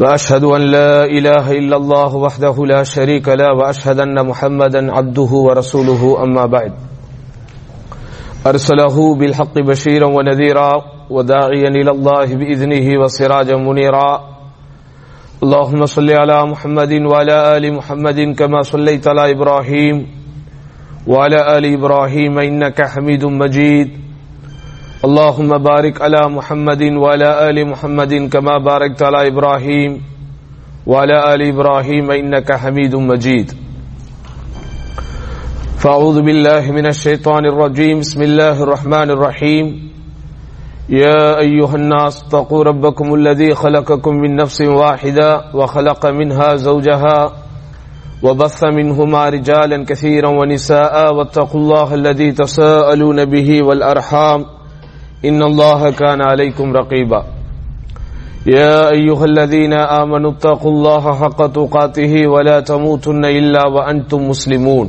وأشهد أن لا إله إلا الله وحده لا شريك له وأشهد أن محمدا عبده ورسوله أما بعد. أرسله بالحق بشيرا ونذيرا وداعيا إلى الله بإذنه وسراجا منيرا. اللهم صل على محمد وعلى آل محمد كما صليت على إبراهيم وعلى آل إبراهيم إنك حميد مجيد. اللهم بارك على محمد وعلى آل محمد كما باركت على إبراهيم وعلى آل إبراهيم إنك حميد مجيد. فأعوذ بالله من الشيطان الرجيم. بسم الله الرحمن الرحيم. يا أيها الناس اتقوا ربكم الذي خلقكم من نفس واحدة وخلق منها زوجها وبث منهما رجالا كثيرا ونساء واتقوا الله الذي تساءلون به والأرحام. إن الله كان عليكم رقيبا. يا أيها الذين آمنوا اتقوا الله حق تقاته ولا تموتن إلا وأنتم مسلمون.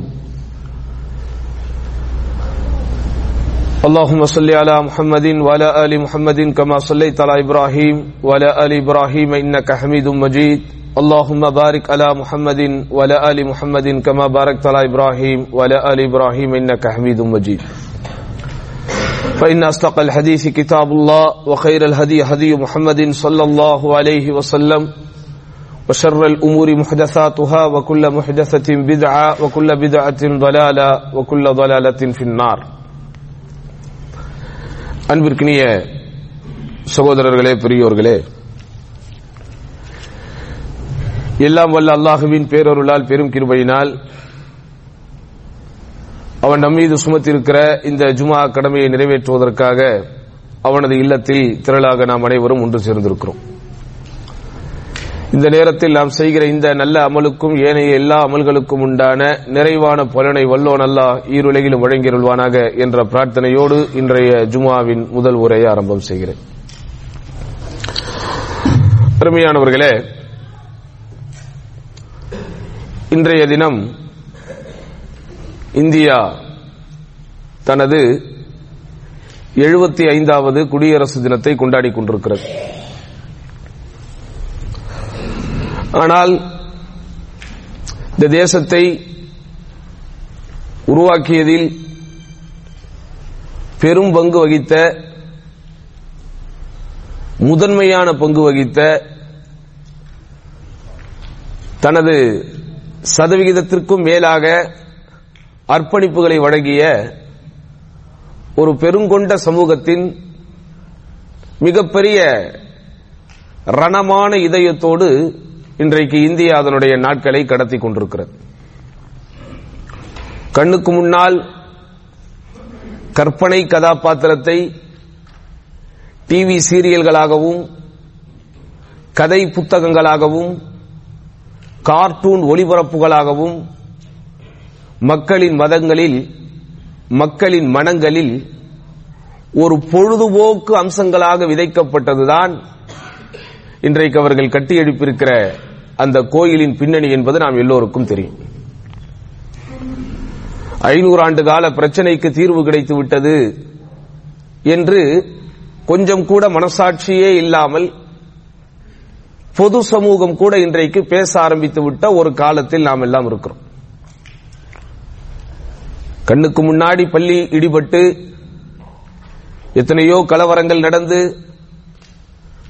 اللهم صل على محمد وعلى آل محمد كما صليت على إبراهيم وعلى آل إبراهيم إنك حميد مجيد. اللهم بارك على محمد وعلى آل محمد كما باركت على إبراهيم وعلى آل إبراهيم إنك حميد مجيد. فإن أصدق الحديث كتاب الله وخير الهدي هدي محمد صلى الله عليه وسلم وشر الأمور محدثاتها وكل محدثة بدعة وكل بدعة ضلالة وكل ضلالة في النار அன்பிற்கினிய சகோதரர்களே பெரியோர்களே எல்லாம் வல்ல அல்லாஹுவின் பேரொருளால் பெரும் கிருபையினால் அவன் நம்மீது சுமத்திருக்கிற இந்த ஜுமா கடமையை நிறைவேற்றுவதற்காக அவனது இல்லத்தில் திரளாக நாம் அனைவரும் ஒன்று சேர்ந்திருக்கிறோம். இந்த நேரத்தில் நாம் செய்கிற இந்த நல்ல அமலுக்கும் ஏனைய எல்லா அமல்களுக்கும் உண்டான நிறைவான பலனை வல்லோன் அல்லா ஈருலகிலும் வழங்கிருள்வானாக என்ற பிரார்த்தனையோடு இன்றைய ஜுமாவின் முதல் உரையை ஆரம்பம் செய்கிறேன். பெருமையானவர்களே இன்றைய தினம் இந்தியா தனது எழுபத்தி ஐந்தாவது குடியரசு தினத்தை கொண்டாடி கொண்டிருக்கிறது. ஆனால் இந்த தேசத்தை உருவாக்கியதில் பெரும் பங்கு வகித்த முதன்மையான பங்கு வகித்த தனது சதவிகிதத்திற்கும் மேலாக அர்ப்பணிப்புகளை வழங்கிய ஒரு பெருங்கொண்ட சமூகத்தின் மிகப்பெரிய ரணமான இதயத்தோடு இன்றைக்கு இந்தியா அதனுடைய நாட்களை கடத்தி கொண்டிருக்கிறது. கண்ணுக்கு முன்னால் கற்பனை கதாபாத்திரத்தை டிவி சீரியல்களாகவும் கதை புத்தகங்களாகவும் கார்ட்டூன் ஒளிபரப்புகளாகவும் மக்களின் மதங்களில் மக்களின் மனங்களில் ஒரு பொழுதுபோக்கு அம்சங்களாக விதைக்கப்பட்டதுதான் இன்றைக்கு அவர்கள் கட்டியெழுப்பியிருக்கிற அந்த கோயிலின் பின்னணி என்பது நாம் எல்லோருக்கும் தெரியும். ஐநூறு ஆண்டு கால பிரச்சனைக்கு தீர்வு கிடைத்து விட்டது என்று கொஞ்சம் கூட மனசாட்சியே இல்லாமல் பொது சமூகம் கூட இன்றைக்கு பேச ஆரம்பித்து விட்ட ஒரு காலத்தில் நாம் எல்லாம் இருக்கிறோம். கண்ணுக்கு முன்னாடி பள்ளி இடிபட்டு எத்தனையோ கலவரங்கள் நடந்து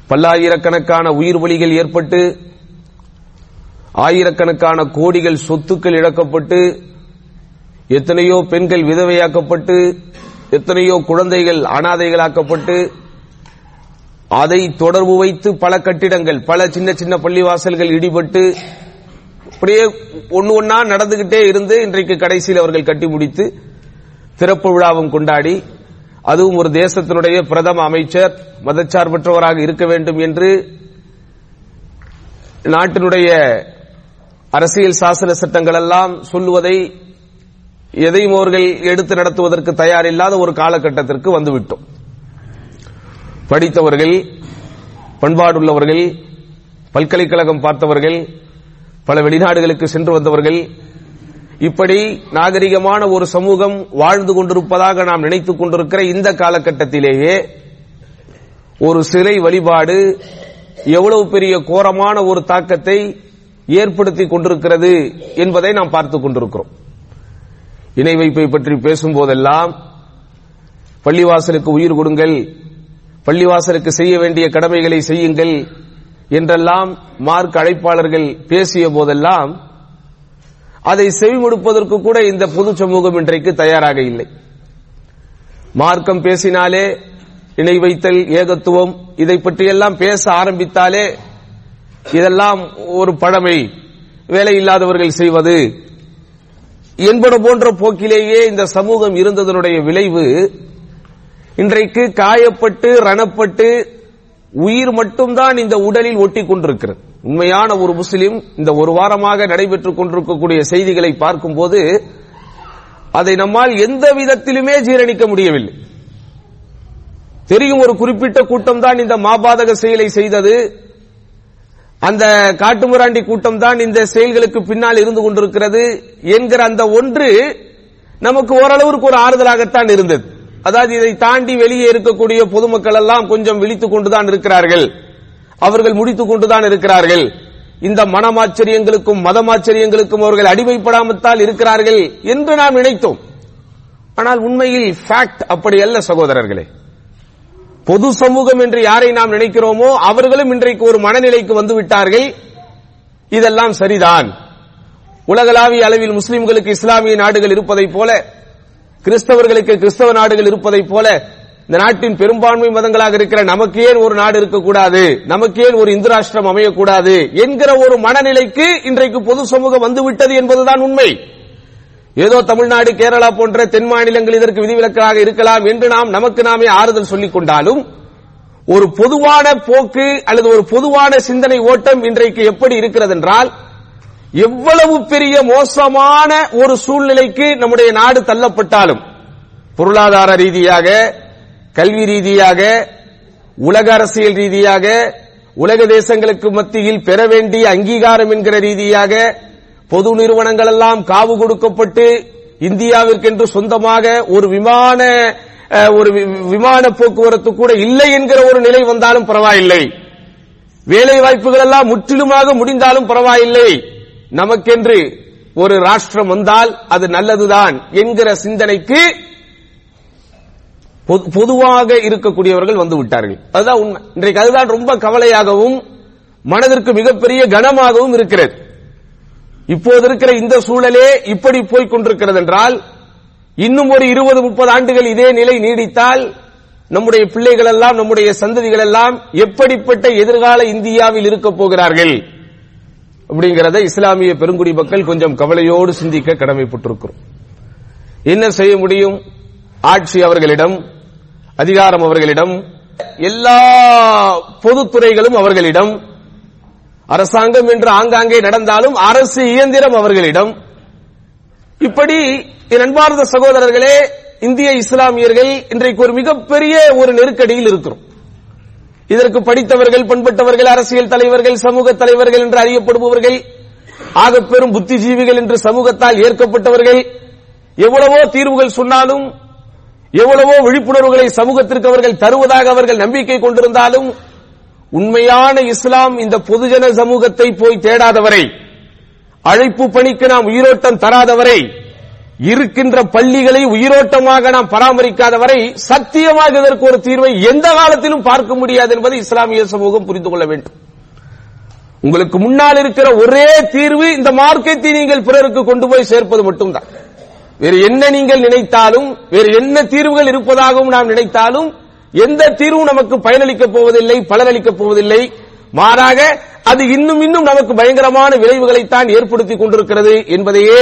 பல்லாயிரக்கணக்கான உயிர் வழிகள் ஏற்பட்டு ஆயிரக்கணக்கான கோடிகள் சொத்துக்கள் இழக்கப்பட்டு எத்தனையோ பெண்கள் விதவையாக்கப்பட்டு எத்தனையோ குழந்தைகள் அனாதைகளாக்கப்பட்டு அதை தொடர்பு வைத்து பல கட்டிடங்கள் பல சின்ன சின்ன பள்ளிவாசல்கள் இடிபட்டு அப்படியே ஒன்னு ஒன்னா நடந்துகிட்டே இருந்து இன்றைக்கு கடைசியில் அவர்கள் கட்டி முடித்து திறப்பு விழாவும் கொண்டாடி அதுவும் ஒரு தேசத்தினுடைய பிரதம அமைச்சர் மதச்சார்பற்றவராக இருக்க வேண்டும் என்று நாட்டினுடைய அரசியல் சாசன சட்டங்கள் எல்லாம் சொல்லுவதை எதையும் அவர்கள் எடுத்து நடத்துவதற்கு தயாரில்லாத ஒரு காலகட்டத்திற்கு வந்துவிட்டோம். படித்தவர்கள் பண்பாடுள்ளவர்கள் பல்கலைக்கழகம் பார்த்தவர்கள் பல வெளிநாடுகளுக்கு சென்று வந்தவர்கள் இப்படி நாகரிகமான ஒரு சமூகம் வாழ்ந்து கொண்டிருப்பதாக நாம் நினைத்துக் கொண்டிருக்கிற இந்த காலகட்டத்திலேயே ஒரு சிலை வழிபாடு எவ்வளவு பெரிய கோரமான ஒரு தாக்கத்தை ஏற்படுத்தி கொண்டிருக்கிறது என்பதை நாம் பார்த்துக் கொண்டிருக்கிறோம். இணை வைப்பை பற்றி பேசும்போதெல்லாம் பள்ளிவாசலுக்கு உயிர் கொடுங்கள் பள்ளிவாசலுக்கு செய்ய வேண்டிய கடமைகளை செய்யுங்கள் என்றெல்லாம் மார்க் அழைப்பாளர்கள் பேசிய போதெல்லாம் அதை செவிமடுப்பதற்கு கூட இந்த பொது சமூகம் இன்றைக்கு தயாராக இல்லை. மார்க்கம் பேசினாலே இணை வைத்தல் ஏகத்துவம் இதை பற்றியெல்லாம் பேச ஆரம்பித்தாலே இதெல்லாம் ஒரு பழமை வேலை இல்லாதவர்கள் செய்வது என்பது போன்ற போக்கிலேயே இந்த சமூகம் இருந்ததனுடைய விளைவு இன்றைக்கு காயப்பட்டு ரணப்பட்டு உயிர் மட்டும்தான் இந்த உடலில் ஒட்டி கொண்டிருக்கிறது. உண்மையான ஒரு முஸ்லிம் இந்த ஒரு வாரமாக நடைபெற்றுக் கொண்டிருக்கக்கூடிய செய்திகளை பார்க்கும்போது அதை நம்மால் எந்த விதத்திலுமே ஜீரணிக்க முடியவில்லை. தெரியும் ஒரு குறிப்பிட்ட கூட்டம் தான் இந்த மாபாதக செயலை செய்தது. அந்த காட்டுமிராண்டி கூட்டம் தான் இந்த செயல்களுக்கு பின்னால் இருந்து கொண்டிருக்கிறது என்கிற அந்த ஒன்று நமக்கு ஓரளவுக்கு ஒரு ஆறுதலாகத்தான் இருந்தது. அதாவது இதை தாண்டி வெளியே இருக்கக்கூடிய பொதுமக்கள் எல்லாம் கொஞ்சம் விழித்துக் கொண்டுதான் இருக்கிறார்கள். அவர்கள் முடித்துக் கொண்டுதான் இருக்கிறார்கள். இந்த மனமாச்சரியங்களுக்கும் மதமாச்சரியங்களுக்கும் அவர்கள் அடிமைப்படாமத்தால் இருக்கிறார்கள் என்று நாம் நினைத்தோம். ஆனால் உண்மையில் ஃபேக்ட் அப்படி அல்ல சகோதரர்களே. பொது சமூகம் என்று யாரை நாம் நினைக்கிறோமோ அவர்களும் இன்றைக்கு ஒரு மனநிலைக்கு வந்து விட்டார்கள். இதெல்லாம் சரிதான். உலகளாவிய அளவில் முஸ்லிம்களுக்கு இஸ்லாமிய நாடுகள் இருப்பதைப் போல கிறிஸ்தவர்களுக்கு கிறிஸ்தவ நாடுகள் இருப்பதைப் போல இந்த நாட்டின் பெரும்பான்மை மதங்களாக இருக்கிற நமக்கு ஏன் ஒரு நாடு இருக்கக்கூடாது? நமக்கு ஏன் ஒரு இந்து ராஷ்டிரம் அமையக்கூடாது? என்கிற ஒரு மனநிலைக்கு இன்றைக்கு பொது சமூகம் வந்துவிட்டது என்பதுதான் உண்மை. ஏதோ தமிழ்நாடு கேரளா போன்ற தென் மாநிலங்கள் இதற்கு விதிவிலக்காக இருக்கலாம் என்று நாம் நமக்கு நாமே ஆறுதல் சொல்லிக் கொண்டாலும் ஒரு பொதுவான போக்கு அல்லது ஒரு பொதுவான சிந்தனை ஓட்டம் இன்றைக்கு எப்படி இருக்கிறது என்றால் எவ்வளவு பெரிய மோசமான ஒரு சூழ்நிலைக்கு நம்முடைய நாடு தள்ளப்பட்டாலும் பொருளாதார ரீதியாக கல்வி ரீதியாக உலக அரசியல் ரீதியாக உலக தேசங்களுக்கு மத்தியில் பெற வேண்டிய அங்கீகாரம் என்கிற ரீதியாக பொது நிறுவனங்கள் எல்லாம் காவு கொடுக்கப்பட்டு இந்தியாவிற்கென்று சொந்தமாக ஒரு விமான ஒரு வி- விமான போக்குவரத்து கூட இல்லை என்கிற ஒரு நிலை வந்தாலும் பரவாயில்லை. வேலை வாய்ப்புகள் எல்லாம் முற்றிலுமாக முடிந்தாலும் பரவாயில்லை. நமக்கென்று ஒரு ராஷ்டிரம் வந்தால் அது நல்லதுதான் என்கிற சிந்தனைக்கு பொது- பொதுவாக இருக்கக்கூடியவர்கள் வந்து விட்டார்கள். அதுதான் உண்மை. இன்றைக்கு அதுதான் ரொம்ப கவலையாகவும் மனதிற்கு மிகப்பெரிய கனமாகவும் இருக்கிறது. இப்போது இருக்கிற இந்த சூழலே இப்படி போய்க் கொண்டிருக்கிறது என்றால் இன்னும் ஒரு இருபது முப்பது ஆண்டுகள் இதே நிலை நீடித்தால் நம்முடைய பிள்ளைகள் எல்லாம் நம்முடைய சந்ததிகள் எல்லாம் எப்படிப்பட்ட எதிர்கால இந்தியாவில் இருக்கப் போகிறார்கள்? அப்படிங்கறத இஸ்லாமிய பெருங்குடி மக்கள் கொஞ்சம் கவலையோடு சிந்திக்க கடமைப்பட்டிருக்கிறோம். என்ன செய்ய முடியும்? ஆட்சி அவர்களிடம் அதிகாரம் அவர்களிடம் எல்லா பொதுத்துறைகளும் அவர்களிடம் அரசாங்கம் என்று ஆங்காங்கே நடந்தாலும் அரசு இயந்திரம் அவர்களிடம். இப்படி என் அன்பார்ந்த சகோதரர்களே இந்திய இஸ்லாமியர்கள் இன்றைக்கு ஒரு மிகப்பெரிய ஒரு நெருக்கடியில் இருக்கிறோம். இதற்கு படித்தவர்கள் பண்பட்டவர்கள் அரசியல் தலைவர்கள் சமூக தலைவர்கள் என்று அறியப்படுபவர்கள் ஆக பெரும் புத்திஜீவிகள் என்று சமூகத்தால் ஏற்கப்பட்டவர்கள் எவ்வளவோ தீர்வுகள் சொன்னாலும் எவ்வளவோ விழிப்புணர்வுகளை சமூகத்திற்கு அவர்கள் தருவதாக அவர்கள் நம்பிக்கை கொண்டிருந்தாலும் உண்மையான இஸ்லாம் இந்த பொதுஜன சமூகத்தை போய் தேடாதவரை அழைப்பு பணிக்கு நாம் உயிரோட்டம் தராதவரை இருக்கின்ற பள்ளிகளை உயிரோட்டமாக நாம் பராமரிக்காத வரை சத்தியமாக இதற்கு ஒரு தீர்வை எந்த காலத்திலும் பார்க்க முடியாது என்பதை இஸ்லாமிய சமூகம் புரிந்து கொள்ள வேண்டும். உங்களுக்கு முன்னால் இருக்கிற ஒரே தீர்வு இந்த மார்க்கத்தை நீங்கள் பிறருக்கு கொண்டு போய் சேர்ப்பது மட்டும்தான். வேறு என்ன நீங்கள் நினைத்தாலும் வேறு என்ன தீர்வுகள் இருப்பதாகவும் நாம் நினைத்தாலும் எந்த தீர்வும் நமக்கு பயனளிக்கப் போவதில்லை பலனளிக்கப் போவதில்லை. மாறாக அது இன்னும் இன்னும் நமக்கு பயங்கரமான விளைவுகளைத்தான் ஏற்படுத்திக் கொண்டிருக்கிறது என்பதையே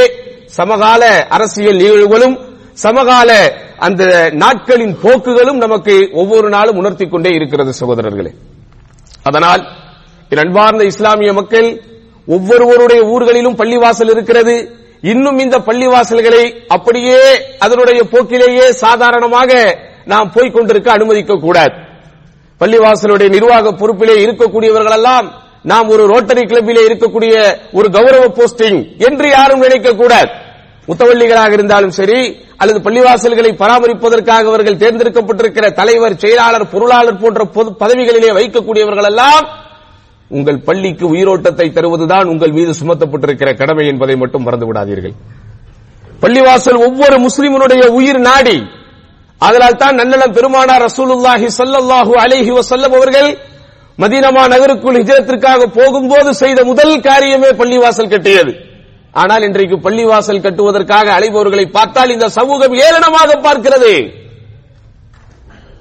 சமகால அரசியல் நிகழ்வுகளும் சமகால அந்த நாட்களின் போக்குகளும் நமக்கு ஒவ்வொரு நாளும் உணர்த்தி கொண்டே இருக்கிறது சகோதரர்களே. அதனால் அன்பார்ந்த இஸ்லாமிய மக்கள் ஒவ்வொருவருடைய ஊர்களிலும் பள்ளிவாசல் இருக்கிறது. இன்னும் இந்த பள்ளிவாசல்களை அப்படியே அதனுடைய போக்கிலேயே சாதாரணமாக நாம் போய்க் கொண்டிருக்க அனுமதிக்க கூடாது. பள்ளிவாசலுடைய நிர்வாக பொறுப்பிலே இருக்கக்கூடியவர்கள் எல்லாம் நாம் ஒரு ரோட்டரி கிளப்பிலே இருக்கக்கூடிய ஒரு கௌரவ போஸ்டிங் என்று யாரும் நினைக்க கூடாது முத்தவள்ளிகளாக இருந்தாலும் சரி அல்லது பள்ளிவாசல்களை பராமரிப்பதற்காக அவர்கள் தேர்ந்தெடுக்கப்பட்டிருக்கிற தலைவர் செயலாளர் பொருளாளர் போன்ற பொது பதவிகளிலே வைக்கக்கூடியவர்கள் எல்லாம் உங்கள் பள்ளிக்கு உயிரோட்டத்தை தருவதுதான் உங்கள் மீது சுமத்தப்பட்டிருக்கிற கடமை என்பதை மட்டும் மறந்து விடாதீர்கள். பள்ளிவாசல் ஒவ்வொரு முஸ்லிமனுடைய உயிர் நாடி. அதனால் தான் நன்னலம் பெருமானார் ரசூலுல்லாஹி ஸல்லல்லாஹு அலைஹி வசல்லம் அவர்கள் மதீனமா நகருக்குள் ஹிஜரத்திற்காக போகும்போது செய்த முதல் காரியமே பள்ளிவாசல் கட்டியது. ஆனால் இன்றைக்கு பள்ளிவாசல் கட்டுவதற்காக அழைபவர்களை பார்த்தால் இந்த சமூகம் ஏளனமாக பார்க்கிறது.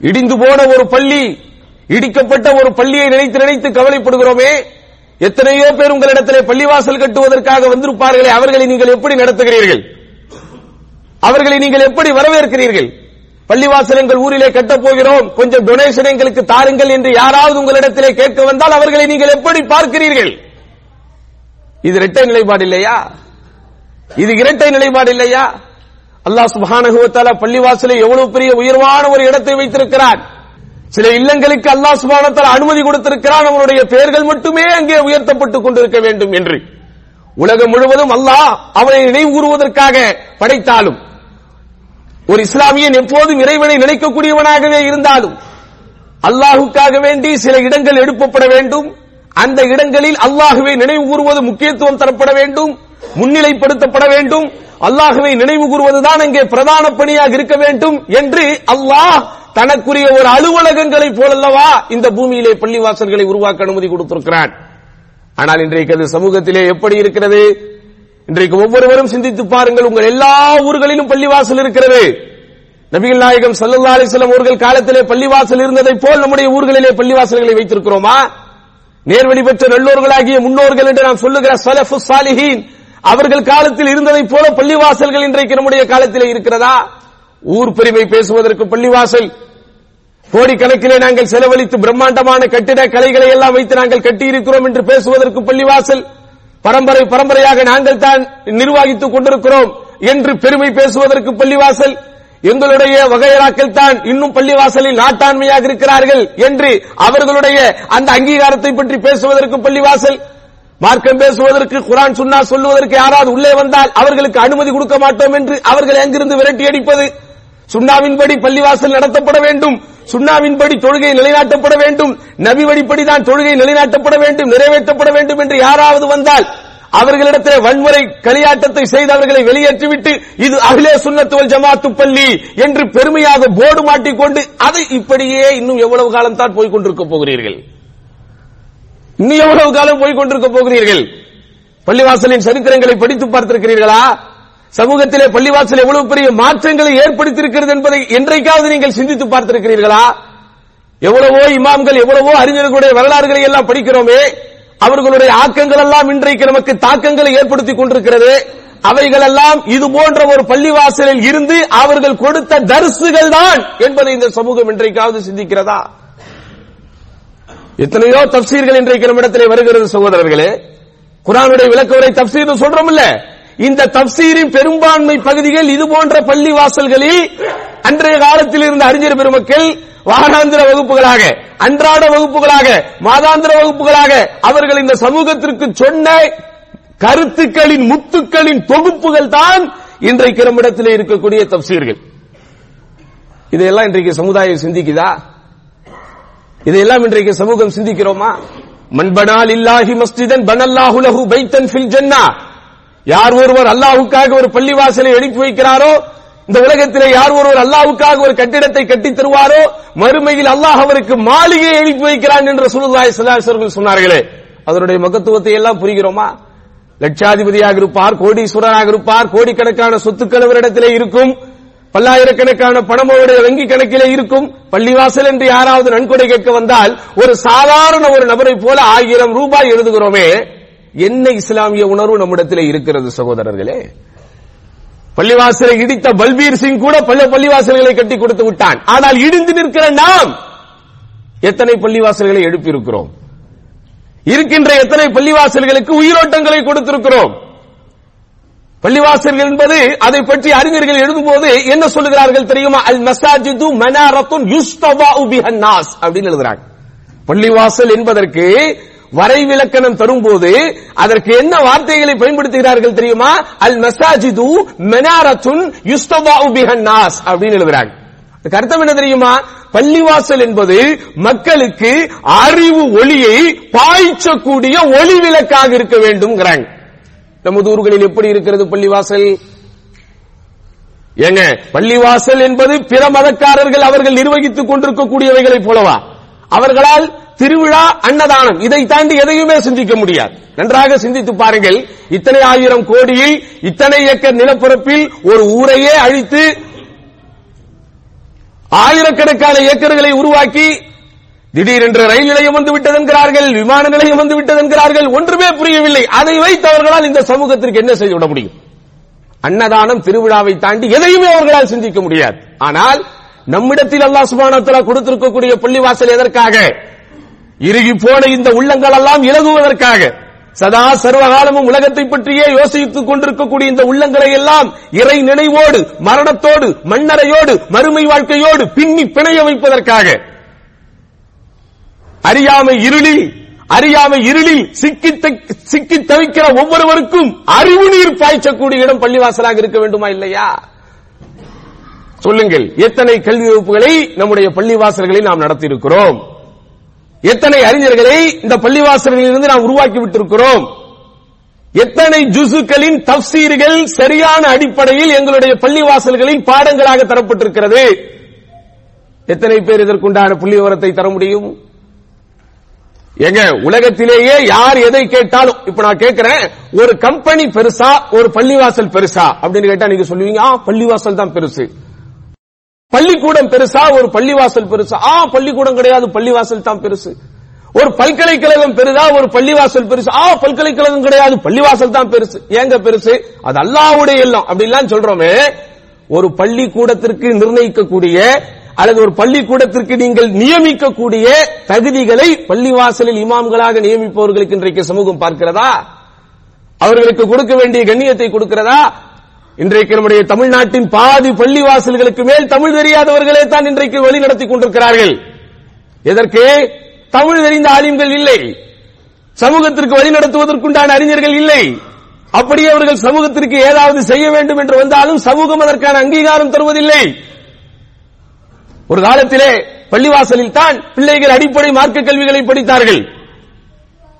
இடிந்து போன ஒரு பள்ளி இடிக்கப்பட்ட ஒரு பள்ளியை நினைத்து நினைத்து கவலைப்படுகிறோமே. எத்தனையோ பேர் உங்களிடத்திலே பள்ளிவாசல் கட்டுவதற்காக வந்திருப்பார்களே அவர்களை நீங்கள் எப்படி நடத்துகிறீர்கள்? அவர்களை நீங்கள் எப்படி வரவேற்கிறீர்கள்? பள்ளிவாசல் எங்கள் ஊரிலே கட்டப் போகிறோம். கொஞ்சம் டொனேஷன் எங்களுக்கு தாருங்கள் என்று யாராவது உங்களிடத்திலே கேட்க வந்தால் அவர்களை நீங்கள் எப்படி பார்க்கிறீர்கள்? இது இரட்டை நிலைப்பாடு இல்லையா? இது இரட்டை நிலைப்பாடு இல்லையா? அல்லாஹ் சுபானகுவத்தால பள்ளிவாசலை எவ்வளவு பெரிய உயர்வான ஒரு இடத்தை வைத்திருக்கிறான் சில இல்லங்களுக்கு அல்லாஹ் சுபானத்தால் அனுமதி கொடுத்திருக்கிறான். அவனுடைய பெயர்கள் மட்டுமே அங்கே உயர்த்தப்பட்டுக் கொண்டிருக்க வேண்டும் என்று. உலகம் முழுவதும் அல்லாஹ் அவனை நினைவு கூறுவதற்காக படைத்தாலும் ஒரு இஸ்லாமியன் எப்போதும் இறைவனை நினைக்கக்கூடியவனாகவே இருந்தாலும் அல்லாஹுக்காக வேண்டி சில இடங்கள் எடுப்பப்பட வேண்டும். அந்த இடங்களில் அல்லாஹுவை நினைவு கூறுவது முக்கியத்துவம் தரப்பட வேண்டும். முன்னிலைப்படுத்தப்பட வேண்டும். அல்லாஹுவை நினைவு கூறுவதுதான் அங்கே பிரதான பணியாக இருக்க வேண்டும் என்று அல்லாஹ் தனக்குரிய ஒரு அலுவலகங்களை போலல்லவா இந்த பூமியிலே பள்ளிவாசல்களை உருவாக்க அனுமதி கொடுத்திருக்கிறான். ஆனால் இன்றைக்கு அது சமூகத்திலே எப்படி இருக்கிறது? இன்றைக்கு ஒவ்வொருவரும் சிந்தித்து பாருங்கள் உங்கள் எல்லா ஊர்களிலும் பள்ளிவாசல் இருக்கிறது. நபிகள் நாயகம் சல்லா அலிஸ்லாம் அவர்கள் காலத்திலே பள்ளிவாசல் இருந்ததை போல் நம்முடைய ஊர்களிலே பள்ளிவாசல்களை வைத்திருக்கிறோமா? நேர்வழி பெற்ற நல்லோர்களாகிய முன்னோர்கள் என்று நாம் சொல்லுகிற சலஃபு சாலிஹீன் அவர்கள் காலத்தில் இருந்ததை போல பள்ளிவாசல்கள் இன்றைக்கு நம்முடைய காலத்திலே இருக்கிறதா? ஊர் பெருமை பேசுவதற்கு பள்ளிவாசல். கோடிக்கணக்கிலே நாங்கள் செலவழித்து பிரம்மாண்டமான கட்டிட கலைகளை எல்லாம் வைத்து நாங்கள் கட்டியிருக்கிறோம் என்று பேசுவதற்கு பள்ளிவாசல். பரம்பரை பரம்பரையாக நாங்கள் தான் நிர்வகித்துக் கொண்டிருக்கிறோம் என்று பெருமை பேசுவதற்கு பள்ளிவாசல். எங்களுடைய வகையராக்கள் தான் இன்னும் பள்ளிவாசலில் நாட்டாண்மையாக இருக்கிறார்கள் என்று அவர்களுடைய அந்த அங்கீகாரத்தை பற்றி பேசுவதற்கு பள்ளிவாசல். மார்க்கம் பேசுவதற்கு குரான் சுன்னா சொல்லுவதற்கு யாராவது உள்ளே வந்தால் அவர்களுக்கு அனுமதி கொடுக்க மாட்டோம் என்று அவர்கள் அங்கிருந்து விரட்டி அடிப்பது? சுண்ணாவின்படி பள்ளிவாசல் நடத்தப்பட வேண்டும். சுண்ணாவின்படி தொழுகை நிலைநாட்டப்பட வேண்டும். நபி வழிப்படிதான் தொழுகை நிலைநாட்டப்பட வேண்டும் நிறைவேற்றப்பட வேண்டும் என்று யாராவது வந்தால் அவர்களிடத்தில் வன்முறை களியாட்டத்தை செய்து அவர்களை வெளியேற்றிவிட்டு இது அகிலே சுண்ணத்துவல் ஜமாத்து பள்ளி என்று பெருமையாக போர்டு மாட்டிக்கொண்டு அதை இப்படியே இன்னும் எவ்வளவு காலம் தான் போய்க் கொண்டிருக்க போகிறீர்கள்? இன்னும் எவ்வளவு காலம் போய்க் கொண்டிருக்க போகிறீர்கள்? பள்ளிவாசலின் சரித்திரங்களை படித்து பார்த்திருக்கிறீர்களா? சமூகத்திலே பள்ளிவாசல் எவ்வளவு பெரிய மாற்றங்களை ஏற்படுத்தியிருக்கிறது என்பதை என்றைக்காவது நீங்கள் சிந்தித்து பார்த்திருக்கிறீர்களா? எவ்வளவோ இமாம்கள் எவ்வளவோ அறிஞர்களுடைய வரலாறுகளை எல்லாம் படிக்கிறோமே அவர்களுடைய ஆக்கங்கள் எல்லாம் இன்றைக்கு நமக்கு தாக்கங்களை ஏற்படுத்திக் கொண்டிருக்கிறது. அவைகளெல்லாம் இது போன்ற ஒரு பள்ளிவாசலில் இருந்து அவர்கள் கொடுத்த தரிசுகள் தான் என்பதை இந்த சமூகம் இன்றைக்காவது சிந்திக்கிறதா? எத்தனையோ தப்சீர்கள் இன்றைக்கு நம்மிடத்தில் வருகிறது சகோதரர்களே. குரானுடைய விளக்கவுரை தப்சீர் சொல்றோம் இல்ல இந்த தப்சீரின் பெரும்பான்மை பகுதிகள் இது போன்ற பள்ளி வாசல்களில் அன்றைய காலத்தில் இருந்த அறிஞர் பெருமக்கள் வாராந்திர வகுப்புகளாக அன்றாட வகுப்புகளாக மாதாந்திர வகுப்புகளாக அவர்கள் இந்த சமூகத்திற்கு சொன்ன கருத்துக்களின் முத்துக்களின் தொகுப்புகள் தான் இன்றைக்கு நம்மிடத்தில் இருக்கக்கூடிய தப்சீர்கள். இதையெல்லாம் இன்றைக்கு சமுதாயம் சிந்திக்குதா? இதையெல்லாம் இன்றைக்கு சமூகம் சிந்திக்கிறோமா? மண்பனால் இல்லாஹி மஸ்ஜிதன் பனல்லாஹுலஹு பைத்தன் ஃபில் ஜன்னா. யார் ஒருவர் அல்லாவுக்காக ஒரு பள்ளிவாசலை எழுப்பி வைக்கிறாரோ இந்த உலகத்திலே யார் ஒருவர் அல்லாவுக்காக ஒரு கட்டிடத்தை கட்டி தருவாரோ மறுமையில் அல்லாஹ் அவருக்கு மாளிகையை எழுப்பி வைக்கிறான் என்று சுருதாய் சதாசர்கள் சொன்னார்களே. அதனுடைய மகத்துவத்தை எல்லாம் புரிகிறோமா? லட்சாதிபதியாக இருப்பார் கோடீஸ்வரராக இருப்பார் கோடிக்கணக்கான சொத்துக்கள் அவரிடத்திலே இருக்கும் பல்லாயிரக்கணக்கான பணம் அவருடைய வங்கி கணக்கிலே இருக்கும். பள்ளிவாசல் என்று யாராவது நன்கொடை கேட்க வந்தால் ஒரு சாதாரண ஒரு நபரை போல ஆயிரம் ரூபாய் எழுதுகிறோமே என்ன இஸ்லாமிய உணர்வு நம்மிடத்தில் இருக்கிறது சகோதரர்களே? பள்ளிவாசலை இடித்த பல்பீர் சிங் கூட பல பள்ளிவாசல்களை கட்டி கொடுத்து விட்டான். ஆனால் இடிந்து நிற்கிற நாம் எத்தனை பள்ளிவாசல்களை எழுப்பியிருக்கிறோம்? இருக்கின்ற எத்தனை பள்ளிவாசல்களுக்கு உயிரோட்டங்களை கொடுத்திருக்கிறோம்? பள்ளிவாசல்கள் என்பது அதை பற்றி அறிஞர்கள் எழுதும்போது என்ன சொல்லுகிறார்கள் தெரியுமா? அல் மசாஜிது மனாரத்துன் யுஸ்தவாஉ பிஹன் நாஸ் அப்படின்னு எழுதுறாங்க. பள்ளிவாசல் என்பதற்கு வரைவிலக்கணம் தரும்போது அதற்கு என்ன வார்த்தைகளை பயன்படுத்துகிறார்கள் தெரியுமா? அல் மசாஜிது மனாரத்துன் யுஸ்தவாஉ பிஹன் அப்படின்னு எழுதுறாங்க. அதுக்கு அர்த்தம் என்ன தெரியுமா? பள்ளிவாசல் என்பது மக்களுக்கு அறிவு ஒளியை பாய்ச்சக்கூடிய ஒளி விளக்காக இருக்க வேண்டும் நமது ஊர்களில் எப்படி இருக்கிறது பள்ளிவாசல்? ஏங்க பள்ளிவாசல் என்பது பிற மதக்காரர்கள் அவர்கள் நிர்வகித்துக் கொண்டிருக்கக்கூடியவைகளை போலவா? அவர்களால் திருவிழா அன்னதானம் இதை தாண்டி எதையுமே சிந்திக்க முடியாது. நன்றாக சிந்தித்து பாருங்கள் இத்தனை ஆயிரம் கோடியில் இத்தனை ஏக்கர் நிலப்பரப்பில் ஒரு ஊரையே அழித்து ஆயிரக்கணக்கான ஏக்கர்களை உருவாக்கி திடீரென்று ரயில் நிலையம் வந்து விட்டது என்கிறார்கள் விமான நிலையம் வந்து விட்டது என்கிறார்கள் ஒன்றுமே புரியவில்லை. அதை வைத்து அவர்களால் இந்த சமூகத்திற்கு என்ன செய்து விட முடியும்? அன்னதானம் திருவிழாவை தாண்டி எதையுமே அவர்களால் சிந்திக்க முடியாது. ஆனால் நம்மிடத்தில் அல்லாஹ் சுப்ஹானஹு கொடுத்திருக்கக்கூடிய பள்ளிவாசல் எதற்காக? இறுகி போன இந்த உள்ளங்கள் எல்லாம் இலகுவதற்காக. சதா சர்வகாலமும் உலகத்தை பற்றியே யோசித்துக் கொண்டிருக்கக்கூடிய இந்த உள்ளங்களை எல்லாம் இறை நினைவோடு மரணத்தோடு மண்ணறையோடு மறுமை வாழ்க்கையோடு பின்னி பிணைய வைப்பதற்காக. அறியாமை இருளில் அறியாமை இருளில் சிக்கி சிக்கி தவிக்கிற ஒவ்வொருவருக்கும் அறிவு நீர் பாய்ச்சக்கூடிய இடம் பள்ளிவாசலாக இருக்க வேண்டுமா இல்லையா? சொல்லுங்கள். எத்தனை கல்வி வகுப்புகளை நம்முடைய பள்ளிவாசல்களில் நாம் நடத்தியிருக்கிறோம்? எத்தனை அறிஞர்களை இந்த பள்ளிவாசல்களில் இருந்து நாம் உருவாக்கி விட்டிருக்கிறோம்? எத்தனை ஜுசுக்களின் தப்சீர்கள் சரியான அடிப்படையில் எங்களுடைய பள்ளிவாசல்களில் பாடங்களாக தரப்பட்டிருக்கிறது? எத்தனை பேர் இதற்குண்டான புள்ளி விவரத்தை தர முடியும்? எங்க உலகத்திலேயே யார் எதை கேட்டாலும் இப்ப நான் கேட்கிறேன் ஒரு கம்பெனி பெருசா ஒரு பள்ளிவாசல் பெருசா? அப்படின்னு கேட்டா நீங்க சொல்லுவீங்க ஆ பள்ளிவாசல் தான் பெருசு. பள்ளிக்கூடம் பெருசா ஒரு பள்ளிவாசல் பெருசா. ஆ பள்ளிக்கூடம் கிடையாது பள்ளிவாசல் தான் பெருசு. ஒரு பல்கலைக்கழகம் பெருதா ஒரு பள்ளிவாசல் பெருசு. ஆ பல்கலைக்கழகம் கிடையாது பள்ளிவாசல் தான் பெருசு. ஏங்க பெருசு? அது அல்லாவுடைய எல்லாம். அப்படின்லாம் சொல்றோமே ஒரு பள்ளிக்கூடத்திற்கு நிர்ணயிக்கக்கூடிய அல்லது ஒரு பள்ளிக்கூடத்திற்கு நீங்கள் நியமிக்கக்கூடிய தகுதிகளை பள்ளிவாசலில் இமாம்களாக நியமிப்பவர்களுக்கு இன்றைக்கு சமூகம் பார்க்கிறதா? அவர்களுக்கு கொடுக்க வேண்டிய கண்ணியத்தை கொடுக்கிறதா? இன்றைக்கு நம்முடைய தமிழ்நாட்டின் பாதி பள்ளிவாசல்களுக்கு மேல் தமிழ் தெரியாதவர்களே தான் இன்றைக்கு வழி நடத்தி கொண்டிருக்கிறார்கள். எதற்கு? தமிழ் தெரிந்த ஆலிம்கள் இல்லை. சமூகத்திற்கு வழி நடத்துவதற்குண்டான அறிஞர்கள் இல்லை. அப்படியே அவர்கள் சமூகத்திற்கு ஏதாவது செய்ய வேண்டும் என்று வந்தாலும் சமூகம் அதற்கான அங்கீகாரம் தருவதில்லை. ஒரு காலத்திலே பள்ளிவாசலில் தான் பிள்ளைகள் அடிப்படை மார்க்க கல்விகளை படித்தார்கள்.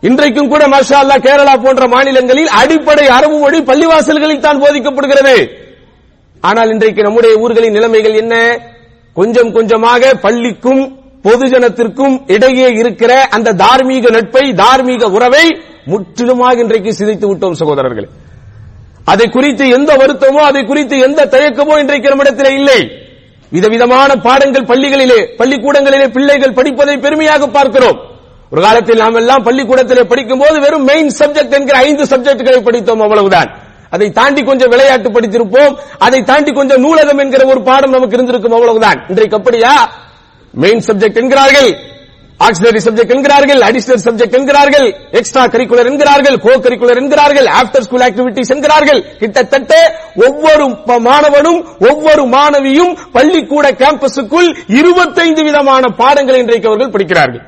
இன்றைக்கும் கூட மாஷா அல்லாஹ் கேரளா போன்ற மாநிலங்களில் அடிப்படை அரபு மொழி பள்ளிவாசல்களில் தான் போதிக்கப்படுகிறது. ஆனால் இன்றைக்கு நம்முடைய ஊர்களின் நிலைமைகள் என்ன? கொஞ்சம் கொஞ்சமாக பள்ளிக்கும் பொதுஜனத்திற்கும் இடையே இருக்கிற அந்த தார்மீக நட்பை தார்மீக உறவை முற்றிலுமாக இன்றைக்கு சிதைத்து விட்டோம் சகோதரர்களே. அதை குறித்து எந்த வருத்தமோ அதை குறித்து எந்த தயக்கமோ இன்றைக்கு நம்மிடத்தில் இல்லை. விதவிதமான பாடங்கள் பள்ளிகளிலே பள்ளிக்கூடங்களிலே பிள்ளைகள் படிப்பதை பெருமையாக பார்க்கிறோம். ஒரு காலத்தில் நாம் எல்லாம் பள்ளிக்கூடத்திலே படிக்கும் போது வெறும் மெயின் சப்ஜெக்ட் என்கிற ஐந்து சப்ஜெக்ட்களை படித்தோம் அவ்வளவுதான். அதை தாண்டி கொஞ்சம் விளையாட்டு படித்திருப்போம். அதை தாண்டி கொஞ்சம் நூலகம் என்கிற ஒரு பாடம் நமக்கு இருந்திருக்கும் அவ்வளவுதான். இன்றைக்கு அப்படியா? மெயின் சப்ஜெக்ட் என்கிறார்கள். ஆக்சிலரி சப்ஜெக்ட் என்கிறார்கள். அடிஷனல் சப்ஜெக்ட் என்கிறார்கள். எக்ஸ்ட்ரா கரிக்குலர் என்கிறார்கள். கோ கரிக்குலர் என்கிறார்கள். ஆப்டர் ஸ்கூல் ஆக்டிவிட்டிஸ் என்கிறார்கள். கிட்டத்தட்ட ஒவ்வொரு மாணவனும் ஒவ்வொரு மாணவியும் பள்ளிக்கூட கேம்பஸுக்குள் இருபத்தைந்து விதமான பாடங்களை இன்றைக்கு அவர்கள் படிக்கிறார்கள்.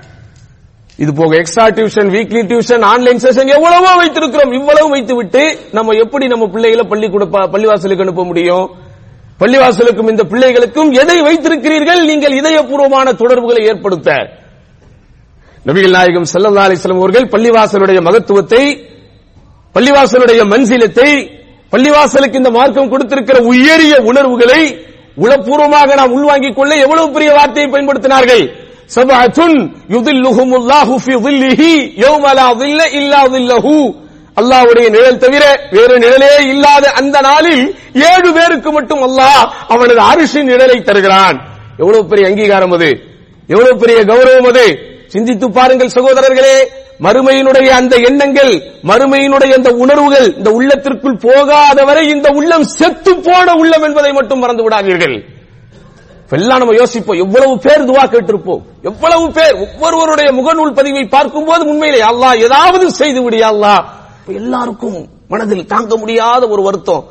இது போக extra tuition weekly tuition online session எவ்வளவோ வைத்திருக்கிறோம். இவ்வளவு வைத்து விட்டு நம்ம எப்படி நம்ம பிள்ளைகளை பள்ளிக்கூட பள்ளிவாசலுக்கு அனுப்ப முடியும்? பள்ளிவாசலுக்கும் இந்த பிள்ளைகளுக்கும் எதை வைத்திருக்கிறீர்கள்? நீங்கள் இதயபூர்வமான தொடர்புகளை ஏற்படுத்த. நபிகள் நாயகம் ஸல்லல்லாஹு அலைஹி அவர்கள் பள்ளிவாசலுடைய மகத்துவத்தை பள்ளிவாசலுடைய மன்சிலத்தை பள்ளிவாசலுக்கு இந்த மார்க்கம் கொடுத்திருக்கிற உயரிய உணர்வுகளை உளப்பூர்வமாக நாம் உள்வாங்கிக் கொள்ள எவ்வளவு பெரிய வார்த்தையை பயன்படுத்தினார்கள்? சபாத்துன் யுதில்லுஹுமுல்லாஹு ஃபி ظில்லிஹி யௌம நிழல் தவிர வேறு நிழலே இல்லாத அந்த நாளில் ஏழு பேருக்கு மட்டும் அல்லாஹ் அவனது அரிசி நிழலை தருகிறான். எவ்வளவு பெரிய அங்கீகாரம் அது? எவ்வளவு பெரிய கௌரவம் அது? சிந்தித்து பாருங்கள் சகோதரர்களே மறுமையினுடைய அந்த எண்ணங்கள் மறுமையினுடைய அந்த உணர்வுகள் இந்த உள்ளத்திற்குள் போகாதவரை இந்த உள்ளம் செத்து போன உள்ளம் என்பதை மட்டும் மறந்து விடாதீர்கள். எல்லாம் நம்ம யோசிப்போம் எவ்வளவு பேர் துவா கேட்டிருப்போம். எவ்வளவு பேர் ஒவ்வொருவருடைய முகநூல் பதிவை பார்க்கும்போது உண்மையிலே அல்லாஹ் ஏதாவது செய்து விடியா எல்லாருக்கும் மனதில் தாங்க முடியாத ஒரு வருத்தம்.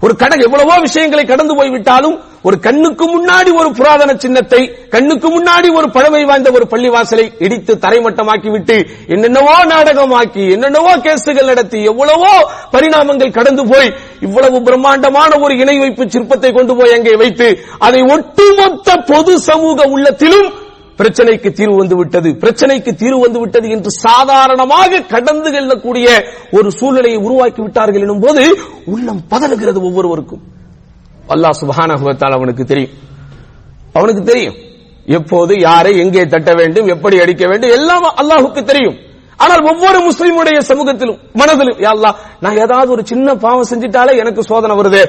ஒரு கடல் எவ்வளவோ விஷயங்களை கடந்து போய் விட்டாலும் ஒரு கண்ணுக்கு முன்னாடி ஒரு புராதன சின்னத்தை கண்ணுக்கு முன்னாடி ஒரு பழமை வாய்ந்த ஒரு பள்ளிவாசலை இடித்து தரைமட்டமாக்கி விட்டு என்னென்னவோ நாடகமாக்கி என்னென்னவோ கேசுகள் நடத்தி எவ்வளவோ பரிணாமங்கள் கடந்து போய் இவ்வளவு பிரம்மாண்டமான ஒரு இணை வைப்பு சிற்பத்தை கொண்டு போய் அங்கே வைத்து அதை ஒட்டுமொத்த பொது சமூக உள்ளத்திலும் பிரச்சனைக்கு தீர்வு வந்து விட்டது பிரச்சனைக்கு தீர்வு வந்து விட்டது என்று சாதாரணமாக கடந்து செல்லக்கூடிய ஒரு சூழ்நிலையை உருவாக்கி விட்டார்கள் எனும் போது உள்ளம் பதறுகிறது ஒவ்வொருவருக்கும். அல்லாஹ் சுபஹானஹு அவனுக்கு தெரியும். அவனுக்கு தெரியும். எப்போது யாரை எங்கே தட்ட வேண்டும் எப்படி அடிக்க வேண்டும் எல்லாம் அல்லாஹுக்கு தெரியும். ஆனால் ஒவ்வொரு முஸ்லிமுடைய சமூகத்திலும் மனதிலும் யா அல்லாஹ் நான் ஏதாவது ஒரு சின்ன பாவம் செஞ்சிட்டாலே எனக்கு சோதனை வருது.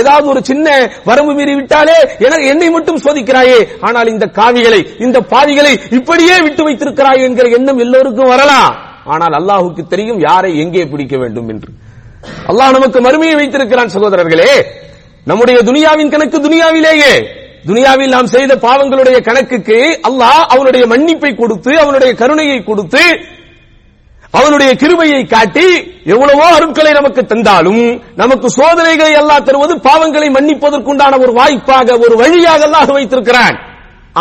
ஏதாவது ஒரு சின்ன வரம்பு மீறி விட்டாலே எனக்கு என்னை மட்டும் சோதிக்கிறாயே. ஆனால் இந்த காவிகளை இந்த பாவிகளை இப்படியே விட்டு வைத்திருக்கிறாய் என்கிற எண்ணம் எல்லோருக்கும் வரலாம். ஆனால் அல்லாஹுக்கு தெரியும் யாரை எங்கே பிடிக்க வேண்டும் என்று. அல்லாஹ் நமக்கு மறுமையை வைத்திருக்கிறான் சகோதரர்களே. நம்முடைய துனியாவின் கணக்கு துனியாவிலேயே. துனியாவில் நாம் செய்த பாவங்களுடைய கணக்குக்கு அல்லாஹ் அவனுடைய மன்னிப்பை கொடுத்து அவனுடைய கருணையை கொடுத்து அவனுடைய கிருபையை காட்டி எவ்வளவோ அருட்களை நமக்கு தந்தாலும் நமக்கு சோதனைகளை எல்லாம் தருவது பாவங்களை மன்னிப்பதற்குண்டான ஒரு வாய்ப்பாக ஒரு வழியாக அல்லாஹ் வைத்திருக்கிறான்.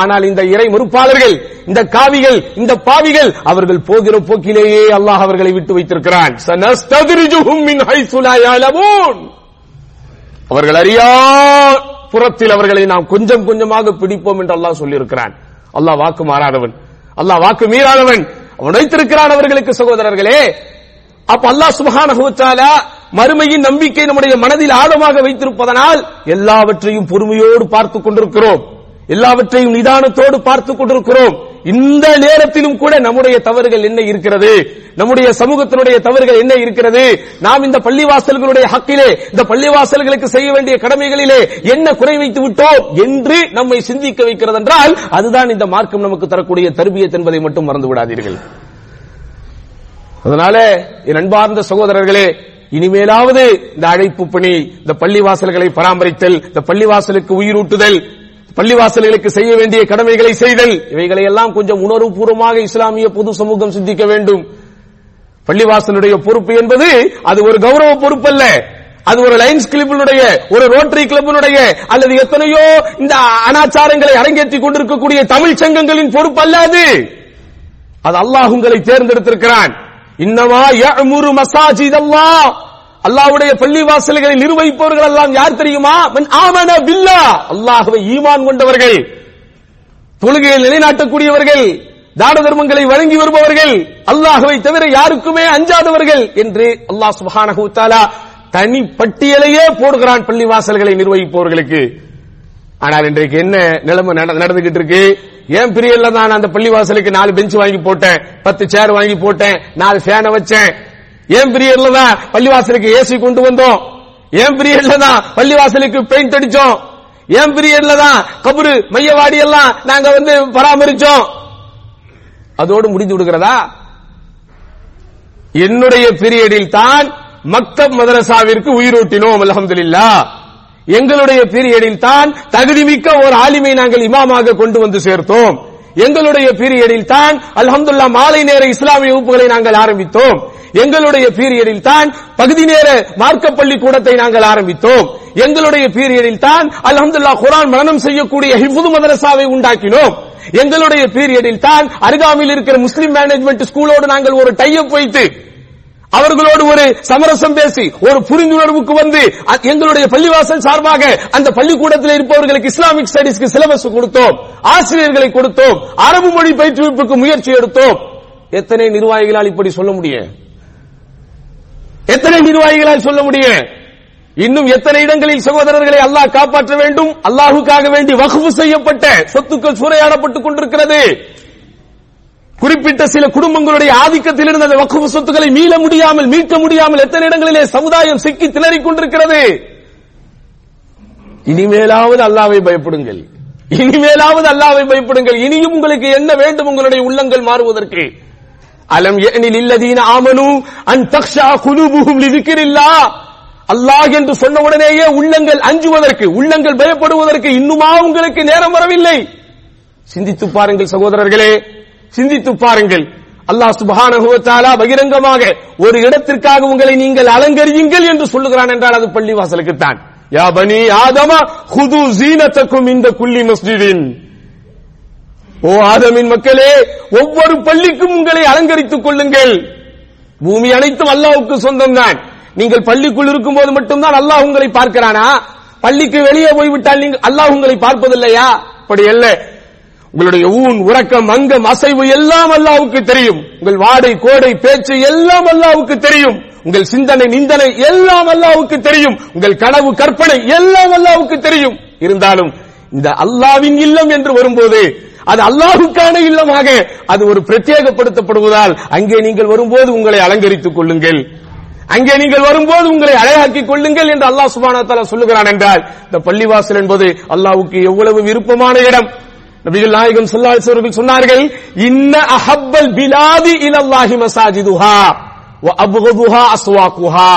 ஆனால் இந்த இறை மறுப்பாளர்கள் இந்த காவிகள் இந்த பாவிகள் அவர்கள் போகிற போக்கிலேயே அல்லாஹ் அவர்களை விட்டு வைத்திருக்கிறான். அவர்கள் அறியா புறத்தில் அவர்களை நாம் கொஞ்சம் கொஞ்சமாக பிடிப்போம் என்று அல்லாஹ் சொல்லியிருக்கிறான். அல்லாஹ் வாக்கு மாறாதவன். அல்லாஹ் வாக்கு மீறாதவன். அவன் அவர்களுக்கு சகோதரர்களே. அப்ப அல்லாஹ் சுப்ஹானஹு மறுமையின் நம்பிக்கை நம்முடைய மனதில் ஆழமாக வைத்திருப்பதனால் எல்லாவற்றையும் பொறுமையோடு பார்த்துக் கொண்டிருக்கிறோம். எல்லாவற்றையும் நிதானத்தோடு பார்த்துக் கொண்டிருக்கிறோம். இந்த நேரத்திலும் கூட நம்முடைய தவறுகள் என்ன இருக்கிறது? நம்முடைய சமூகத்தினுடைய தவறுகள் என்ன இருக்கிறது? நாம் இந்த பள்ளிவாசல்களுடைய ஹக்கிலே இந்த பள்ளிவாசல்களுக்கு செய்ய வேண்டிய கடமைகளிலே என்ன குறை வைத்து விட்டோம் என்று நம்மை சிந்திக்க வைக்கிறது என்றால் அதுதான் இந்த மார்க்கம் நமக்கு தரக்கூடிய தர்பியத் என்பதை மட்டும் மறந்து விடாதீர்கள். அதனால என் அன்பார்ந்த சகோதரர்களே இனிமேலாவது இந்த அழைப்பு பணி இந்த பள்ளிவாசல்களை பராமரித்தல் இந்த பள்ளிவாசலுக்கு உயிரூட்டுதல் பள்ளிவாசல்களுக்கு செய்ய வேண்டிய கடமைகளை செய்தல். இவைகளை எல்லாம் கொஞ்சம் உணர்வுபூர்வமாக இஸ்லாமிய பொது சமூகம் சிந்திக்க வேண்டும். பள்ளிவாசலுடைய பொறுப்பு என்பது அது ஒரு கௌரவ பொறுப்பு அல்ல அது ஒரு லைன்ஸ் கிளப்பினுடைய ஒரு ரோட்டரி கிளப்பினுடைய அல்லது எத்தனையோ இந்த அனாச்சாரங்களை அரங்கேற்றிக் கொண்டிருக்கக்கூடிய தமிழ் சங்கங்களின் பொறுப்பு அல்ல அது. அது அல்லாஹ் உங்களை தேர்ந்தெடுத்திருக்கிறான். இன்னமா யஅமுரு அல்லாவுடைய பள்ளி வாசல்களை நிர்வகிப்பவர்கள் எல்லாம் யார் தெரியுமா? மன் ஆமன பில்லா. அல்லாஹ்வை ஈமான் கொண்டவர்கள். தொழுகையை நிலைநாட்டக்கூடியவர்கள். தான தர்மங்களை வழங்கி வருபவர்கள். அல்லாஹுவை தவிர யாருக்குமே அஞ்சாதவர்கள் என்று அல்லாஹ் சுப்ஹானஹு வ தனி பட்டியலையே போடுகிறான் பள்ளி வாசல்களை நிர்வகிப்பவர்களுக்கு. ஆனால் இன்றைக்கு என்ன நிலைமை நடந்துகிட்டு இருக்கு? ஏன் பிரியல்ல நான் அந்த பள்ளிவாசலுக்கு நாலு பெஞ்ச் வாங்கி போட்டேன். பத்து சேர் வாங்கி போட்டேன். நாலு ஃபேனை வச்சேன். ஏன் பீரியட்ல தான் பள்ளிவாசலுக்கு ஏசி கொண்டு வந்தோம்? ஏன் பீரியட்ல தான் பள்ளிவாசலுக்கு பெயிண்ட் அடிச்சோம்? ஏன் பீரியட்ல தான் கபரு மையவாடி எல்லாம் நாங்க வந்து பராமரிச்சோம்? அதோடு முடிந்து விடுகிறதா? என்னுடைய பீரியடில் தான் மக்தப் மதரசாவிற்கு உயிரூட்டினோம் அல்ஹம்துலில்லாஹ் எங்களுடைய பீரியடில் தான் தகுதிமிக்க ஒரு ஆளுமை நாங்கள் இமாமாக கொண்டு வந்து சேர்த்தோம். எங்களுடைய பீரியடில் தான் அல்ஹம்துல்லா மாலை நேர இஸ்லாமிய வகுப்புகளை நாங்கள் ஆரம்பித்தோம். எங்களுடைய பீரியடில் தான் பகுதி நேர மார்க்க பள்ளி கூடத்தை நாங்கள் ஆரம்பித்தோம். எங்களுடைய பீரியடில் தான் அல்ஹம்துல்லா குரான் மரணம் செய்யக்கூடிய ஹிஃபுது மதரசாவை உண்டாக்கினோம். எங்களுடைய பீரியடில் தான் அருகாமையில் இருக்கிற முஸ்லிம் மேனேஜ்மெண்ட் ஸ்கூலோடு நாங்கள் ஒரு டைப் வைத்து அவர்களோடு ஒரு சமரசம் பேசி ஒரு புரிந்துணர்வுக்கு வந்து எங்களுடைய பள்ளிவாசல் சார்பாக அந்த பள்ளிக்கூடத்தில் இருப்பவர்களுக்கு இஸ்லாமிக் ஸ்டடிஸ்க்கு சிலபஸ் கொடுத்தோம். ஆசிரியர்களை கொடுத்தோம். அரபு மொழி பயிற்றுவிப்புக்கு முயற்சி எடுத்தோம். எத்தனை நிர்வாகிகளால் இப்படி சொல்ல முடியும்? எத்தனை நிர்வாகிகளால் சொல்ல முடியும்? இன்னும் எத்தனை இடங்களில் சகோதரர்களை அல்லாஹ் காப்பாற்ற வேண்டும்? அல்லாஹுக்காக வேண்டி வகுப்பு செய்யப்பட்ட சொத்துக்கள் சூறையாடப்பட்டுக் கொண்டிருக்கிறது. குறிப்பிட்ட சில குடும்பங்களுடைய ஆதிக்கத்தில் இருந்த அந்த வக்குப்பு சொத்துக்களை மீள முடியாமல் மீட்க முடியாமல் எத்தனை இடங்களிலே சமுதாயம் சிக்கி திணறிக் கொண்டிருக்கிறது? இனிமேலாவது அல்லாவை பயப்படுங்கள். இனிமேலாவது அல்லாவை பயப்படுங்கள். இனியும் உங்களுக்கு என்ன வேண்டும்? உங்களுடைய உள்ளங்கள் மாறுவதற்கு. அலம் எனில் இல்லதீன ஆமனு அன் தக்ஷா குலூபுஹும் இருக்கிறில்லா அல்லாஹ் என்று சொன்ன உடனேயே உள்ளங்கள் அஞ்சுவதற்கு உள்ளங்கள் பயப்படுவதற்கு இன்னுமா உங்களுக்கு நேரம் வரவில்லை. சிந்தித்து பாருங்கள் சகோதரர்களே. சிந்தித்து பாருங்கள். அல்லாஹ் சுப்ஹானஹு பகிரங்கமாக ஒரு இடத்திற்காக உங்களை நீங்கள் அலங்கரியுங்கள் என்று சொல்லுகிறான் என்றால் அது பள்ளிவாசலுக்கு தான். யா பனி ஆதமா ஹுது ஜீனத்தக்கும் இந்த குள்ளி மஸ்ஜிதின். ஓ ஆதமின் மக்களே ஒவ்வொரு பள்ளிக்கும் உங்களை அலங்கரித்துக் கொள்ளுங்கள். பூமி அனைத்தும் அல்லாஹ்வுக்கு சொந்தம் தான். நீங்கள் பள்ளிக்குள் இருக்கும் போது மட்டும்தான் அல்லாஹ் உங்களை பார்க்கிறானா? பள்ளிக்கு வெளியே போய்விட்டால் நீங்கள் அல்லாஹ் உங்களை பார்ப்பதில்லையா? அப்படி இல்லை உங்களுடைய ஊன் உறக்கம் அங்கம் அசைவு எல்லாம் அல்லாவுக்கு தெரியும். உங்கள் வாடை கோடை பேச்சு எல்லாம் அல்லாவுக்கு தெரியும். உங்கள் சிந்தனை நிந்தனை எல்லாம் அல்லாவுக்கு தெரியும். உங்கள் கனவு கற்பனை எல்லாம் அல்லாவுக்கு தெரியும். இருந்தாலும் இந்த அல்லாவின் இல்லம் என்று வரும்போது அது அல்லாஹுக்கான இல்லமாக அது ஒரு பிரத்யேகப்படுத்தப்படுவதால் அங்கே நீங்கள் வரும்போது உங்களை அலங்கரித்துக் கொள்ளுங்கள். அங்கே நீங்கள் வரும்போது உங்களை அழகாக்கிக் கொள்ளுங்கள் என்று அல்லாஹ் சுபானா வ சொல்லுகிறான் என்றால் இந்த பள்ளிவாசல் என்பது அல்லாவுக்கு எவ்வளவு விருப்பமான இடம். நபிகள் நாயகம் ஸல்லல்லாஹு அவர்கள் சொன்னார்கள் இன்ன அஹப்பல் பிலாதி இலல்லாஹி மசாஜிதுஹா வ அப்கதுஹா அஸ்வாகுஹா.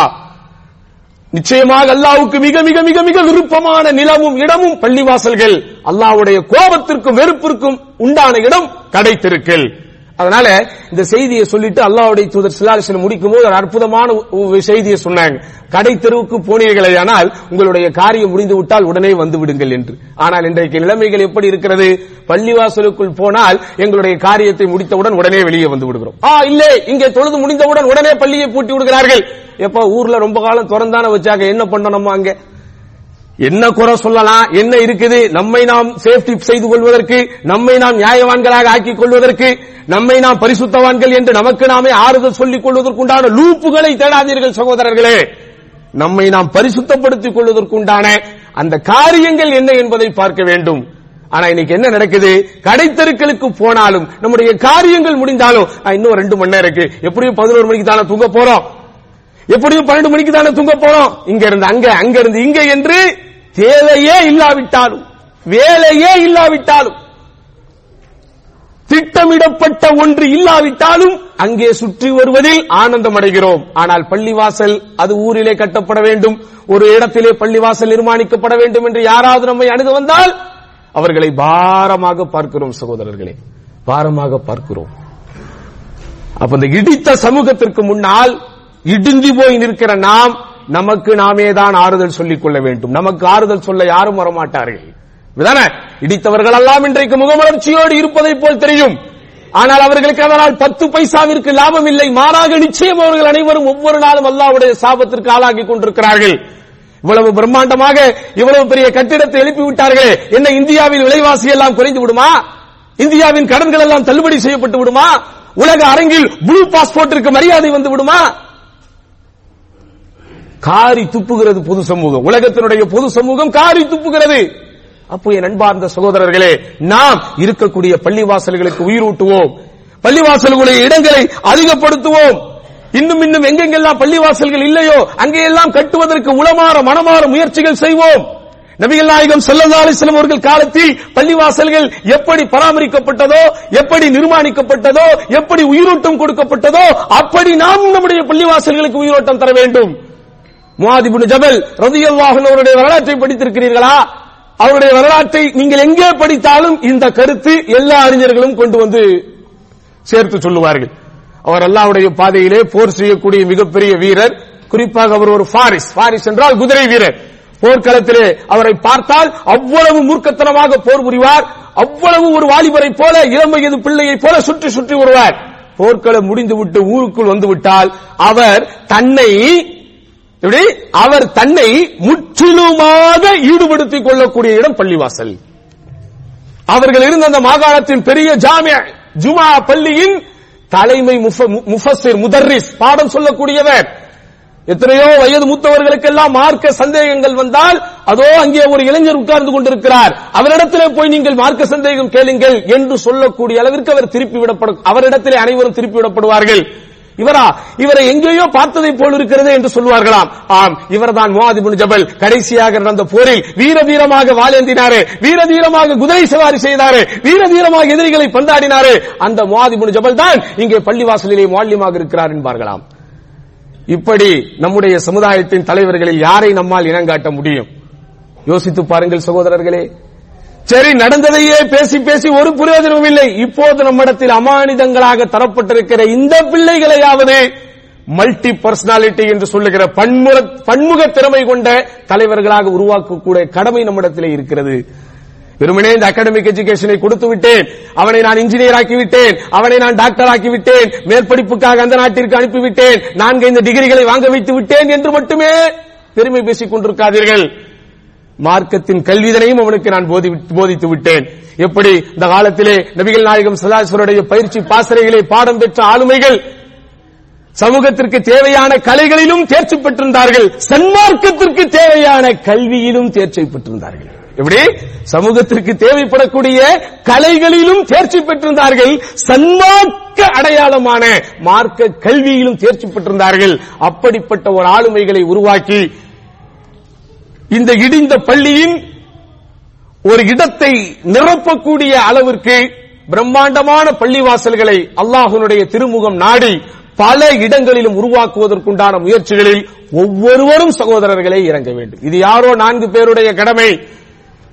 நிச்சயமாக அல்லாவுக்கு மிக மிக மிக மிக விருப்பமான நிலமும் இடமும் பள்ளிவாசல்கள் அல்லாவுடைய கோபத்திற்கும் வெறுப்பிற்கும் உண்டான இடம் கடை அதனால இந்த செய்தியை சொல்லிட்டு அல்லாவுடைய தூதர் சிலாலிசன் முடிக்கும் போது ஒரு அற்புதமான செய்தியை சொன்னாங்க. கடை தெருவுக்கு போனீர்களேயானால் உங்களுடைய காரியம் முடிந்து விட்டால் உடனே வந்து விடுங்கள் என்று. ஆனால் இன்றைக்கு நிலைமைகள் எப்படி இருக்கிறது? பள்ளிவாசலுக்குள் போனால் எங்களுடைய காரியத்தை முடித்தவுடன் உடனே வெளியே வந்து விடுகிறோம். ஆ இல்லை இங்கே தொழுது முடிந்தவுடன் உடனே பள்ளியை பூட்டி விடுகிறார்கள். எப்ப ஊர்ல ரொம்ப காலம் திறந்தான வச்சாங்க என்ன பண்ணணும் அங்கே? என்ன குறை சொல்லலாம் என்ன இருக்குது நம்மை நாம் சேஃப்டி செய்து கொள்வதற்கு நம்மை நாம் நியாயவான்களாக ஆக்கிக் கொள்வதற்கு நம்மை நாம் பரிசுத்தவான்கள் என்று நமக்கு நாமே ஆறுதல் சொல்லிக் கொள்வதற்குண்டான லூப்புகளை தேடாதீர்கள் சகோதரர்களே. நம்மை நாம் பரிசுத்தப்படுத்திக் கொள்வதற்குண்டான அந்த காரியங்கள் என்ன என்பதை பார்க்க வேண்டும். ஆனா இன்னைக்கு என்ன நடக்குது? கடைத்தெருக்களுக்கு போனாலும் நம்முடைய காரியங்கள் முடிந்தாலும் இன்னும் ரெண்டு மணி நேரம் இருக்கு. எப்படியும் பதினோரு மணிக்கு தானே தூங்க போறோம்? எப்படியும் பன்னெண்டு மணிக்கு தானே தூங்க போறோம்? இங்க இருந்து அங்க அங்க இருந்து இங்க என்று தேவையே இல்லாவிட்டாலும் வேலையே இல்லாவிட்டாலும் திட்டமிடப்பட்ட ஒன்று இல்லாவிட்டாலும் அங்கே சுற்றி வருவதில் ஆனந்தம் அடைகிறோம். ஆனால் பள்ளிவாசல் அது ஊரிலே கட்டப்பட வேண்டும். ஒரு இடத்திலே பள்ளிவாசல் நிர்மாணிக்கப்பட வேண்டும் என்று யாராவது நம்மை அணுக வந்தால் அவர்களை பாரமாக பார்க்கிறோம் சகோதரர்களே. பாரமாக பார்க்கிறோம். அப்ப இந்த இடித்த சமூகத்திற்கு முன்னால் இடிஞ்சு போய் நிற்கிற நாம் நமக்கு நாமே தான் ஆறுதல் சொல்லிக் கொள்ள வேண்டும். நமக்கு ஆறுதல் சொல்ல யாரும் வரமாட்டார்கள். இடித்தவர்கள் எல்லாம் இன்றைக்கு முகமலர்ச்சியோடு இருப்பதை போல் தெரியும். ஆனால் அவர்களுக்கு அதனால் பத்து பைசாவிற்கு லாபம் இல்லை. மாறாக நிச்சயம் அவர்கள் அனைவரும் ஒவ்வொரு நாளும் அல்லாவுடைய சாபத்திற்கு ஆளாகி கொண்டிருக்கிறார்கள். இவ்வளவு பிரம்மாண்டமாக இவ்வளவு பெரிய கட்டிடத்தை எழுப்பி விட்டார்களே என்ன இந்தியாவில் விலைவாசி எல்லாம் குறைந்து விடுமா? இந்தியாவின் கடன்கள் எல்லாம் தள்ளுபடி செய்யப்பட்டு விடுமா? உலக அரங்கில் ப்ளூ பாஸ்போர்ட்டிற்கு மரியாதை வந்து விடுமா? காரி துப்புகிறது பொது சமூகம். உலகத்தினுடைய பொது சமூகம் காரி துப்புகிறது. அப்போ என் அன்பார்ந்த சகோதரர்களே நாம் இருக்கக்கூடிய பள்ளிவாசல்களுக்கு உயிரூட்டுவோம். பள்ளிவாசல்களுடைய இடங்களை அதிகப்படுத்துவோம். இன்னும் இன்னும் எங்கெங்கெல்லாம் பள்ளிவாசல்கள் இல்லையோ அங்கெல்லாம் கட்டுவதற்கு உளமாற மனமாற முயற்சிகள் செய்வோம். நபிகள் நாயகம் ஸல்லல்லாஹு அலைஹி அவர்கள் காலத்தில் பள்ளிவாசல்கள் எப்படி பராமரிக்கப்பட்டதோ எப்படி நிர்மாணிக்கப்பட்டதோ எப்படி உயிரோட்டம் கொடுக்கப்பட்டதோ அப்படி நாம் நம்முடைய பள்ளிவாசல்களுக்கு உயிரோட்டம் தர வேண்டும். முவாதிபுன் ஜபல் ரலியல்லாஹு அவருடைய வரலாற்றை படித்திருக்கிறீர்களா? அவருடைய வரலாற்றை நீங்கள் எங்கே படித்தாலும் இந்த கருத்து எல்லா அறிஞர்களும் கொண்டு வந்து சேர்த்து சொல்லுவார்கள். அவர் அல்லாவுடைய பாதையிலே போர் செய்யக்கூடிய மிகப்பெரிய வீரர். குறிப்பாக அவர் ஒரு ஃபாரிஸ். ஃபாரிஸ் என்றால் குதிரை வீரர். போர்க்களத்திலே அவரை பார்த்தால் அவ்வளவு மூர்க்கத்தனமாக போர் புரிவார். அவ்வளவு ஒரு வாலிபரை போல இளம் வயது பிள்ளையை போல சுற்றி சுற்றி வருவார். போர்க்களம் முடிந்துவிட்டு ஊருக்குள் வந்துவிட்டால் அவர் தன்னை எப்படி? அவர் தன்னை முற்றிலுமாக ஈடுபடுத்திக் கொள்ளக்கூடிய இடம் பள்ளிவாசல். அவர்கள் இருந்த அந்த மாகாணத்தின் பெரிய ஜாமிய ஜுமா பள்ளியின் தலைமை முஃபசிர் முதர்ரிஸ் பாடம் சொல்லக்கூடியவர். எத்தனையோ வயது மூத்தவர்களுக்கெல்லாம் மார்க்க சந்தேகங்கள் வந்தால் அதோ அங்கே ஒரு இளைஞர் உட்கார்ந்து கொண்டிருக்கிறார். அவரிடத்திலே போய் நீங்கள் மார்க்க சந்தேகம் கேளுங்கள் என்று சொல்லக்கூடிய அளவிற்கு அவர் திருப்பி விடப்படும் அவரிடத்திலே அனைவரும் திருப்பி விடப்படுவார்கள். இவரா இவரை எங்கேயோ பார்த்ததை போல் இருக்கிறது என்று சொல்வார்களாம். ஆம் இவர்தான் முவாதிபுன் ஜபல். கடைசியாக நடந்த போரில் வீர வீரமாக வாழேந்தினாரே வீர வீரமாக குதிரை சவாரி செய்தாரு. வீர வீரமாக எதிரிகளை பந்தாடினாரு. அந்த முவாதிபுன் ஜபல் தான் இங்கே பள்ளிவாசலிலே மாலியமாக இருக்கிறார் என்பார்களாம். இப்படி நம்முடைய சமுதாயத்தின் தலைவர்களில் யாரை நம்மால் இனங்காட்ட முடியும்? யோசித்து பாருங்கள் சகோதரர்களே சரி நடந்ததையே பேசி பேசி ஒரு பிரயோஜனமும் இல்லை. இப்போது நம்மிடத்தில் அமானிதங்களாக தரப்பட்டிருக்கிற இந்த பிள்ளைகளையாவது மல்டி பர்சனாலிட்டி என்று சொல்லுகிற பன்முக பன்முக திறமை கொண்ட தலைவர்களாக உருவாக்கக்கூடிய கடமை நம்மிடத்திலே இருக்கிறது. வெறுமனே இந்த அகாடமிக் எஜுகேஷனை கொடுத்து விட்டேன் அவனை நான் இன்ஜினியர் ஆக்கி விட்டேன் அவனை நான் டாக்டர் ஆக்கி விட்டேன் மேற்படிப்புக்காக அந்த நாட்டிற்கு அனுப்பிவிட்டேன். நான்கு இந்த டிகிரிகளை வாங்க வைத்து விட்டேன் என்று மட்டுமே பெருமை பேசிக் கொண்டிருக்காதீர்கள். மார்க்கத்தின் கல்விதனையும் அவனுக்கு நான் போதி- போதித்து விட்டேன் எப்படி? இந்த காலத்திலே நபிகள் நாயகம் சதாசுவருடைய பயிற்சி பாசறைகளை பாடம் பெற்ற ஆளுமைகள் சமூகத்திற்கு தேவையான கலைகளிலும் தேர்ச்சி பெற்றிருந்தார்கள். சன்மார்க்கத்திற்கு தேவையான கல்வியிலும் தேர்ச்சி பெற்றிருந்தார்கள். எப்படி? சமூகத்திற்கு தேவைப்படக்கூடிய கலைகளிலும் தேர்ச்சி பெற்றிருந்தார்கள். சன்மார்க்க அடையாளமான மார்க்க கல்வியிலும் தேர்ச்சி பெற்றிருந்தார்கள். அப்படிப்பட்ட ஒரு ஆளுமைகளை உருவாக்கி இந்த இடிந்த பள்ளியின் ஒரு இடத்தை நிரப்பக்கூடிய அளவிற்கு பிரம்மாண்டமான பள்ளிவாசல்களை அல்லாஹ்வினுடைய திருமுகம் நாடி பல இடங்களிலும் உருவாக்குவதற்குண்டான முயற்சிகளில் ஒவ்வொருவரும் சகோதரர்களை இறங்க வேண்டும். இது யாரோ நான்கு பேருடைய கடமை.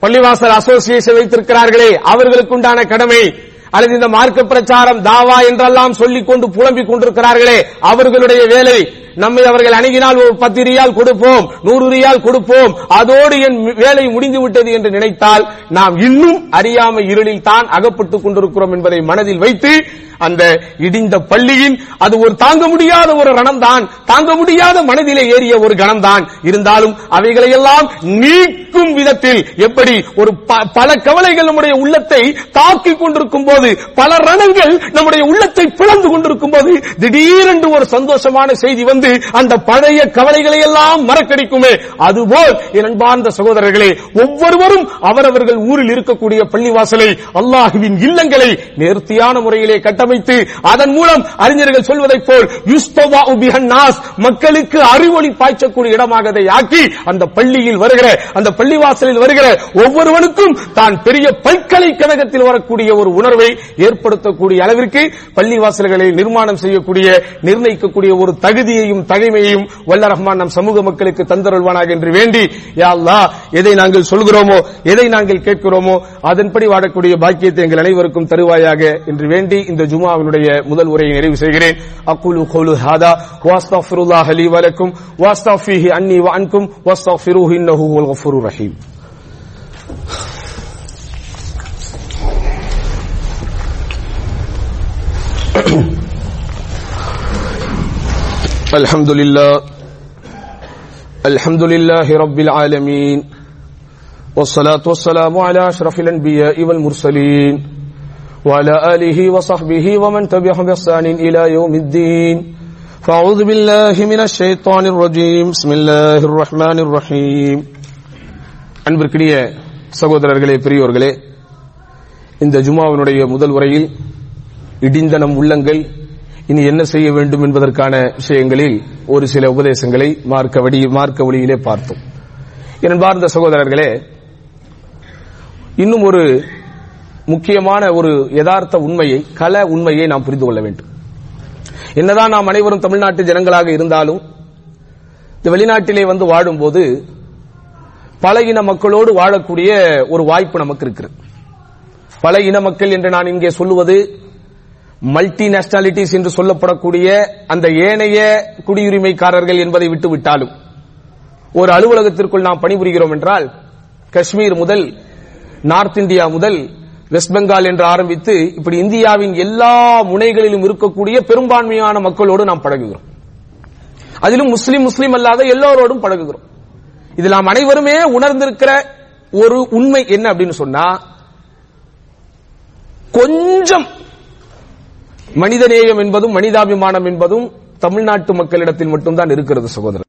பள்ளிவாசல் அசோசியேஷன் வைத்திருக்கிறார்களே அவர்களுக்குண்டான கடமை. அல்லது இந்த மார்க்க பிரச்சாரம் தாவா என்றெல்லாம் சொல்லிக் கொண்டு புலம்பிக் கொண்டிருக்கிறார்களே அவர்களுடைய வேலை நம்மை அவர்கள் அணுகினால் ஒரு பத்து ரியால் கொடுப்போம் நூறு ரியால் கொடுப்போம். அதோடு என் வேலை முடிந்து விட்டது என்று நினைத்தால் நாம் இன்னும் அறியாமை இருளில் தான் அகப்பட்டுக் கொண்டிருக்கிறோம் என்பதை மனதில் வைத்து அந்த இடிந்த பள்ளியின் அது ஒரு தாங்க முடியாத ஒரு ரணம்தான் தாங்க முடியாத மனதிலே ஏறிய ஒரு கணம்தான். இருந்தாலும் அவைகளையெல்லாம் நீக்கும் விதத்தில் எப்படி ஒரு ப- பல கவலைகள் நம்முடைய உள்ளத்தை தாக்கிக் கொண்டிருக்கும் போது பல ரணங்கள் நம்முடைய உள்ளத்தை பிளந்து கொண்டிருக்கும் போது திடீரென்று ஒரு சந்தோஷமான செய்தி வந்து வந்து அந்த பழைய கவலைகளை எல்லாம் மறக்கடிக்குமே. அதுபோல் என் அன்பார்ந்த சகோதரர்களே ஒவ்வொருவரும் அவரவர்கள் ஊரில் இருக்கக்கூடிய பள்ளிவாசலை அல்லாஹுவின் இல்லங்களை நேர்த்தியான முறையிலே கட்டமைத்து அதன் மூலம் அறிஞர்கள் சொல்வதைப் போல் யுஸ்தவா உபிஹன் மக்களுக்கு அறிவொளி பாய்ச்சக்கூடிய இடமாக அதை ஆக்கி அந்த பள்ளியில் வருகிற அந்த பள்ளிவாசலில் வருகிற ஒவ்வொருவனுக்கும் தான் பெரிய பல்கலைக்கழகத்தில் வரக்கூடிய ஒரு உணர்வை ஏற்படுத்தக்கூடிய அளவிற்கு பள்ளிவாசல்களை நிர்மாணம் செய்யக்கூடிய நிர்ணயிக்கக்கூடிய ஒரு தகுதியை தகுதியையும் தகைமையையும் வல்ல ரஹ்மான் நம் சமூக மக்களுக்கு தந்தருள்வானாக என்று வேண்டி யா அல்லாஹ் எதை நாங்கள் சொல்கிறோமோ எதை நாங்கள் கேட்கிறோமோ அதன்படி வாடக்கூடிய பாக்கியத்தை எங்கள் அனைவருக்கும் தருவாயாக என்று வேண்டி இந்த ஜுமாவினுடைய முதல் உரையை நிறைவு செய்கிறேன். அக்குலு கோலு ஹாதா வாஸ்தஃபிருல்லாஹ் அலி வலக்கும் வாஸ்தஃபிஹி அன்னி வ அன்கும் வாஸ்தஃபிருஹு இன்னஹு ஹுவல் கஃபூருர் ரஹீம். الحمد لله الحمد لله رب العالمين والصلاة والسلام على أشرف الأنبياء والمرسلين وعلى آله وصحبه ومن تبعهم بإحسان إلى يوم الدين فأعوذ بالله من الشيطان الرجيم بسم الله الرحمن الرحيم அன்பிற்கினிய சகோதரர்களே பெரியோர்களே இந்த ஜுமாவினுடைய முதல் உரையில் இடிந்த நம் உள்ளங்கள் இனி என்ன செய்ய வேண்டும் என்பதற்கான விஷயங்களில் ஒரு சில உபதேசங்களை மார்க்க வழி மார்க்க வழியிலே பார்த்தோம் என்பார்ந்த சகோதரர்களே இன்னும் ஒரு முக்கியமான ஒரு யதார்த்த உண்மையை கல உண்மையை நாம் புரிந்து கொள்ள வேண்டும். என்னதான் நாம் அனைவரும் தமிழ்நாட்டு ஜனங்களாக இருந்தாலும் இந்த வெளிநாட்டிலே வந்து வாழும்போது பல இன மக்களோடு வாழக்கூடிய ஒரு வாய்ப்பு நமக்கு இருக்கிறது. பல இன மக்கள் என்று நான் இங்கே சொல்லுவது மல்டி நேஷனாலிட்டிஸ் என்று சொல்லப்படக்கூடிய அந்த ஏனைய குடியுரிமைக்காரர்கள் என்பதை விட்டு விட்டாலும் ஒரு அலுவலகத்திற்குள் நாம் பணிபுரிகிறோம் என்றால் காஷ்மீர் முதல் நார்த் இந்தியா முதல் வெஸ்ட் பெங்கால் என்று ஆரம்பித்து இப்படி இந்தியாவின் எல்லா முனைகளிலும் இருக்கக்கூடிய பெரும்பான்மையான மக்களோடு நாம் பழகுகிறோம். அதிலும் முஸ்லீம் முஸ்லீம் அல்லாத எல்லோரோடும் பழகுகிறோம். இதில் நாம் அனைவருமே உணர்ந்திருக்கிற ஒரு உண்மை என்ன அப்படின்னு சொன்னா கொஞ்சம் மனிதநேயம் என்பதும் மனிதாபிமானம் என்பதும் தமிழ்நாட்டு மக்களிடத்தில் மட்டும்தான் இருக்கிறது சகோதரர்.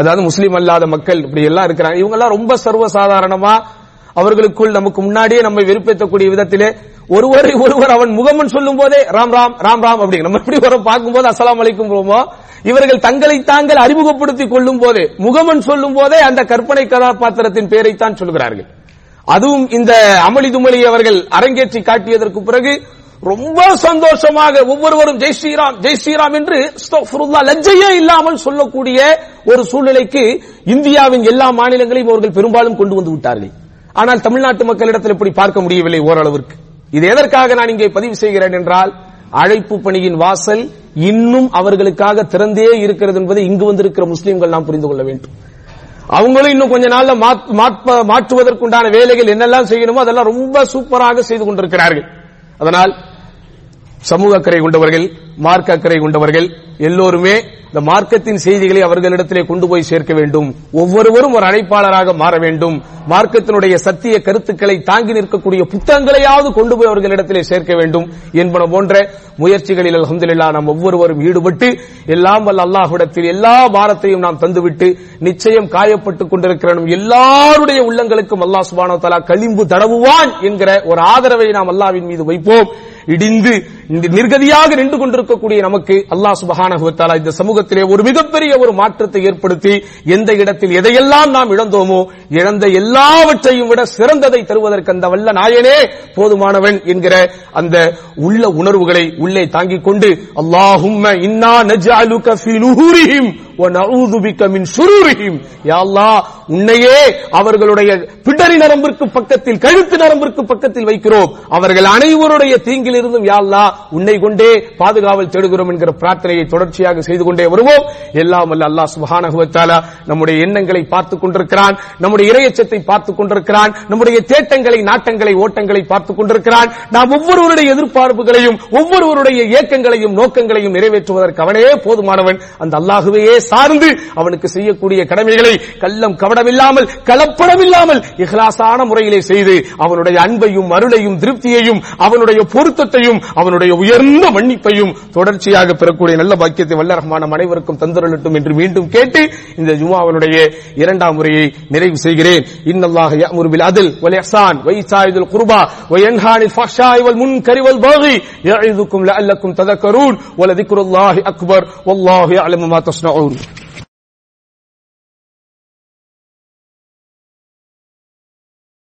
அதாவது முஸ்லீம் அல்லாத மக்கள் இப்படி எல்லாம் இருக்கிறாங்க. இவங்க எல்லாம் ரொம்ப சர்வசாதாரணமா அவர்களுக்குள் நமக்கு முன்னாடியே நம்மை வெறுப்பேற்றக்கூடிய விதத்திலே ஒருவரை ஒருவர் அவன் முகமன் சொல்லும் போதே ராம் ராம் ராம் ராம் அப்படி. நம்ம எப்படி வர பார்க்கும்போது அஸ்ஸலாமு அலைக்கும் போமோ இவர்கள் தங்களை தாங்கள் அறிமுகப்படுத்திக் கொள்ளும் போதே முகமன் சொல்லும் போதே அந்த கற்பனை கதாபாத்திரத்தின் பெயரைத்தான் சொல்கிறார்கள். அதுவும் இந்த அமளி துமளி அவர்கள் அரங்கேற்றி காட்டியதற்கு பிறகு ரொம்ப சந்தோஷமாக ஒவ்வொருவரும் ஜெய் ஸ்ரீராம் ஜெய் ஸ்ரீராம் என்று லஜ்ஜையே இல்லாமல் சொல்லக்கூடிய ஒரு சூழ்நிலைக்கு இந்தியாவின் எல்லா மாநிலங்களையும் அவர்கள் பெரும்பாலும் கொண்டு வந்து விட்டார்கள். ஆனால் தமிழ்நாட்டு மக்களிடத்தில் இப்படி பார்க்க முடியவில்லை ஓரளவிற்கு. இது எதற்காக நான் இங்கே பதிவு செய்கிறேன் என்றால் அழைப்பு பணியின் வாசல் இன்னும் அவர்களுக்காக திறந்தே இருக்கிறது என்பதை இங்கு வந்திருக்கிற முஸ்லீம்கள் நாம் புரிந்து கொள்ள வேண்டும். அவங்களும் இன்னும் கொஞ்ச நாள்ல மாத்- மாற்ப- மாற்றுவதற்குண்டான வேலைகள் என்னெல்லாம் செய்யணுமோ அதெல்லாம் ரொம்ப சூப்பராக செய்து கொண்டிருக்கிறார்கள். அதனால் சமூக அக்கறை கொண்டவர்கள் மார்க்க அக்கறை கொண்டவர்கள் எல்லோருமே இந்த மார்க்கத்தின் செய்திகளை அவர்களிடத்திலே கொண்டு போய் சேர்க்க வேண்டும். ஒவ்வொருவரும் ஒரு அழைப்பாளராக மாற வேண்டும். மார்க்கத்தினுடைய சத்திய கருத்துக்களை தாங்கி நிற்கக்கூடிய புத்தகங்களையாவது கொண்டு போய் அவர்களிடத்திலே சேர்க்க வேண்டும் என்பன போன்ற முயற்சிகளில் அலமதுல்லா நாம் ஒவ்வொருவரும் ஈடுபட்டு எல்லாம் வல்ல அல்லாஹுடத்தில் எல்லா பாரத்தையும் நாம் தந்துவிட்டு நிச்சயம் காயப்பட்டுக் கொண்டிருக்கிறோம். எல்லாருடைய உள்ளங்களுக்கும் அல்லாஹ் சுபானோ தலா களிம்பு தடவுவான் என்கிற ஒரு ஆதரவை நாம் அல்லாவின் மீது வைப்போம். இடிந்து நிர்கதியாக நின்று கொண்டிருக்கக்கூடிய நமக்கு அல்லாஹ் சுபஹானஹு இந்த சமூகத்திலே ஒரு மிகப்பெரிய ஒரு மாற்றத்தை ஏற்படுத்தி எந்த இடத்தில் எதையெல்லாம் நாம் இழந்தோமோ இழந்த எல்லாவற்றையும் விட சிறந்ததை தருவதற்கு அந்த வல்ல நாயனே போதுமானவன் என்கிற அந்த உள்ள உணர்வுகளை உள்ளே தாங்கிக் கொண்டு அல்லாஹும் இன்னா நஜ்அலுக ஃபீ நுஹூரிஹிம் உன்னையே அவர்களுடைய பிடரி நரம்பிற்கு பக்கத்தில் கழுத்து நரம்பிற்கு பக்கத்தில் வைக்கிறோம். அவர்கள் அனைவருடைய தீங்கிலிருந்தும் யா உன்னை கொண்டே பாதுகாவல் தேடுகிறோம் என்கிற பிரார்த்தனையை தொடர்ச்சியாக செய்து கொண்டே வருவோம். எல்லாம் அல்ல அல்லாஹ் சுப்ஹானஹு நம்முடைய எண்ணங்களை பார்த்துக் கொண்டிருக்கிறான். நம்முடைய இரையச்சத்தை பார்த்துக் கொண்டிருக்கிறான். நம்முடைய தேட்டங்களை நாட்டங்களை ஓட்டங்களை பார்த்துக் கொண்டிருக்கிறான். நாம் ஒவ்வொருவருடைய எதிர்பார்ப்புகளையும் ஒவ்வொருவருடைய இயக்கங்களையும் நோக்கங்களையும் நிறைவேற்றுவதற்கு அவனே போதுமானவன். அந்த அல்லாஹுவையே சார்ந்து அவனுக்கு செய்யக்கூடிய கடமைகளை கள்ளம் கவடமில்லாமல் கலப்படமில்லாமல் இஹ்லாசான முறையிலே செய்து அவனுடைய அன்பையும் அருளையும் திருப்தியையும் அவனுடைய பொருத்தத்தையும் அவனுடைய உயர்ந்த மன்னிப்பையும் தொடர்ச்சியாக பெறக்கூடிய நல்ல பாக்கியத்தை வல்ல ரஹ்மான் அனைவருக்கும் தந்துரலட்டும் என்று மீண்டும் கேட்டு இந்த ஜுமாவினுடைய இரண்டாம் முறையை நிறைவு செய்கிறேன் இன்னல்லாஹ يأمر بالعدل والإحسان وإيتاء ذي القربى وينهى عن الفحشاء والمنكر والبغي يعظكم لعلكم تذكرون ولذكر الله أكبر والله يعلم ما تصنعون Hallelujah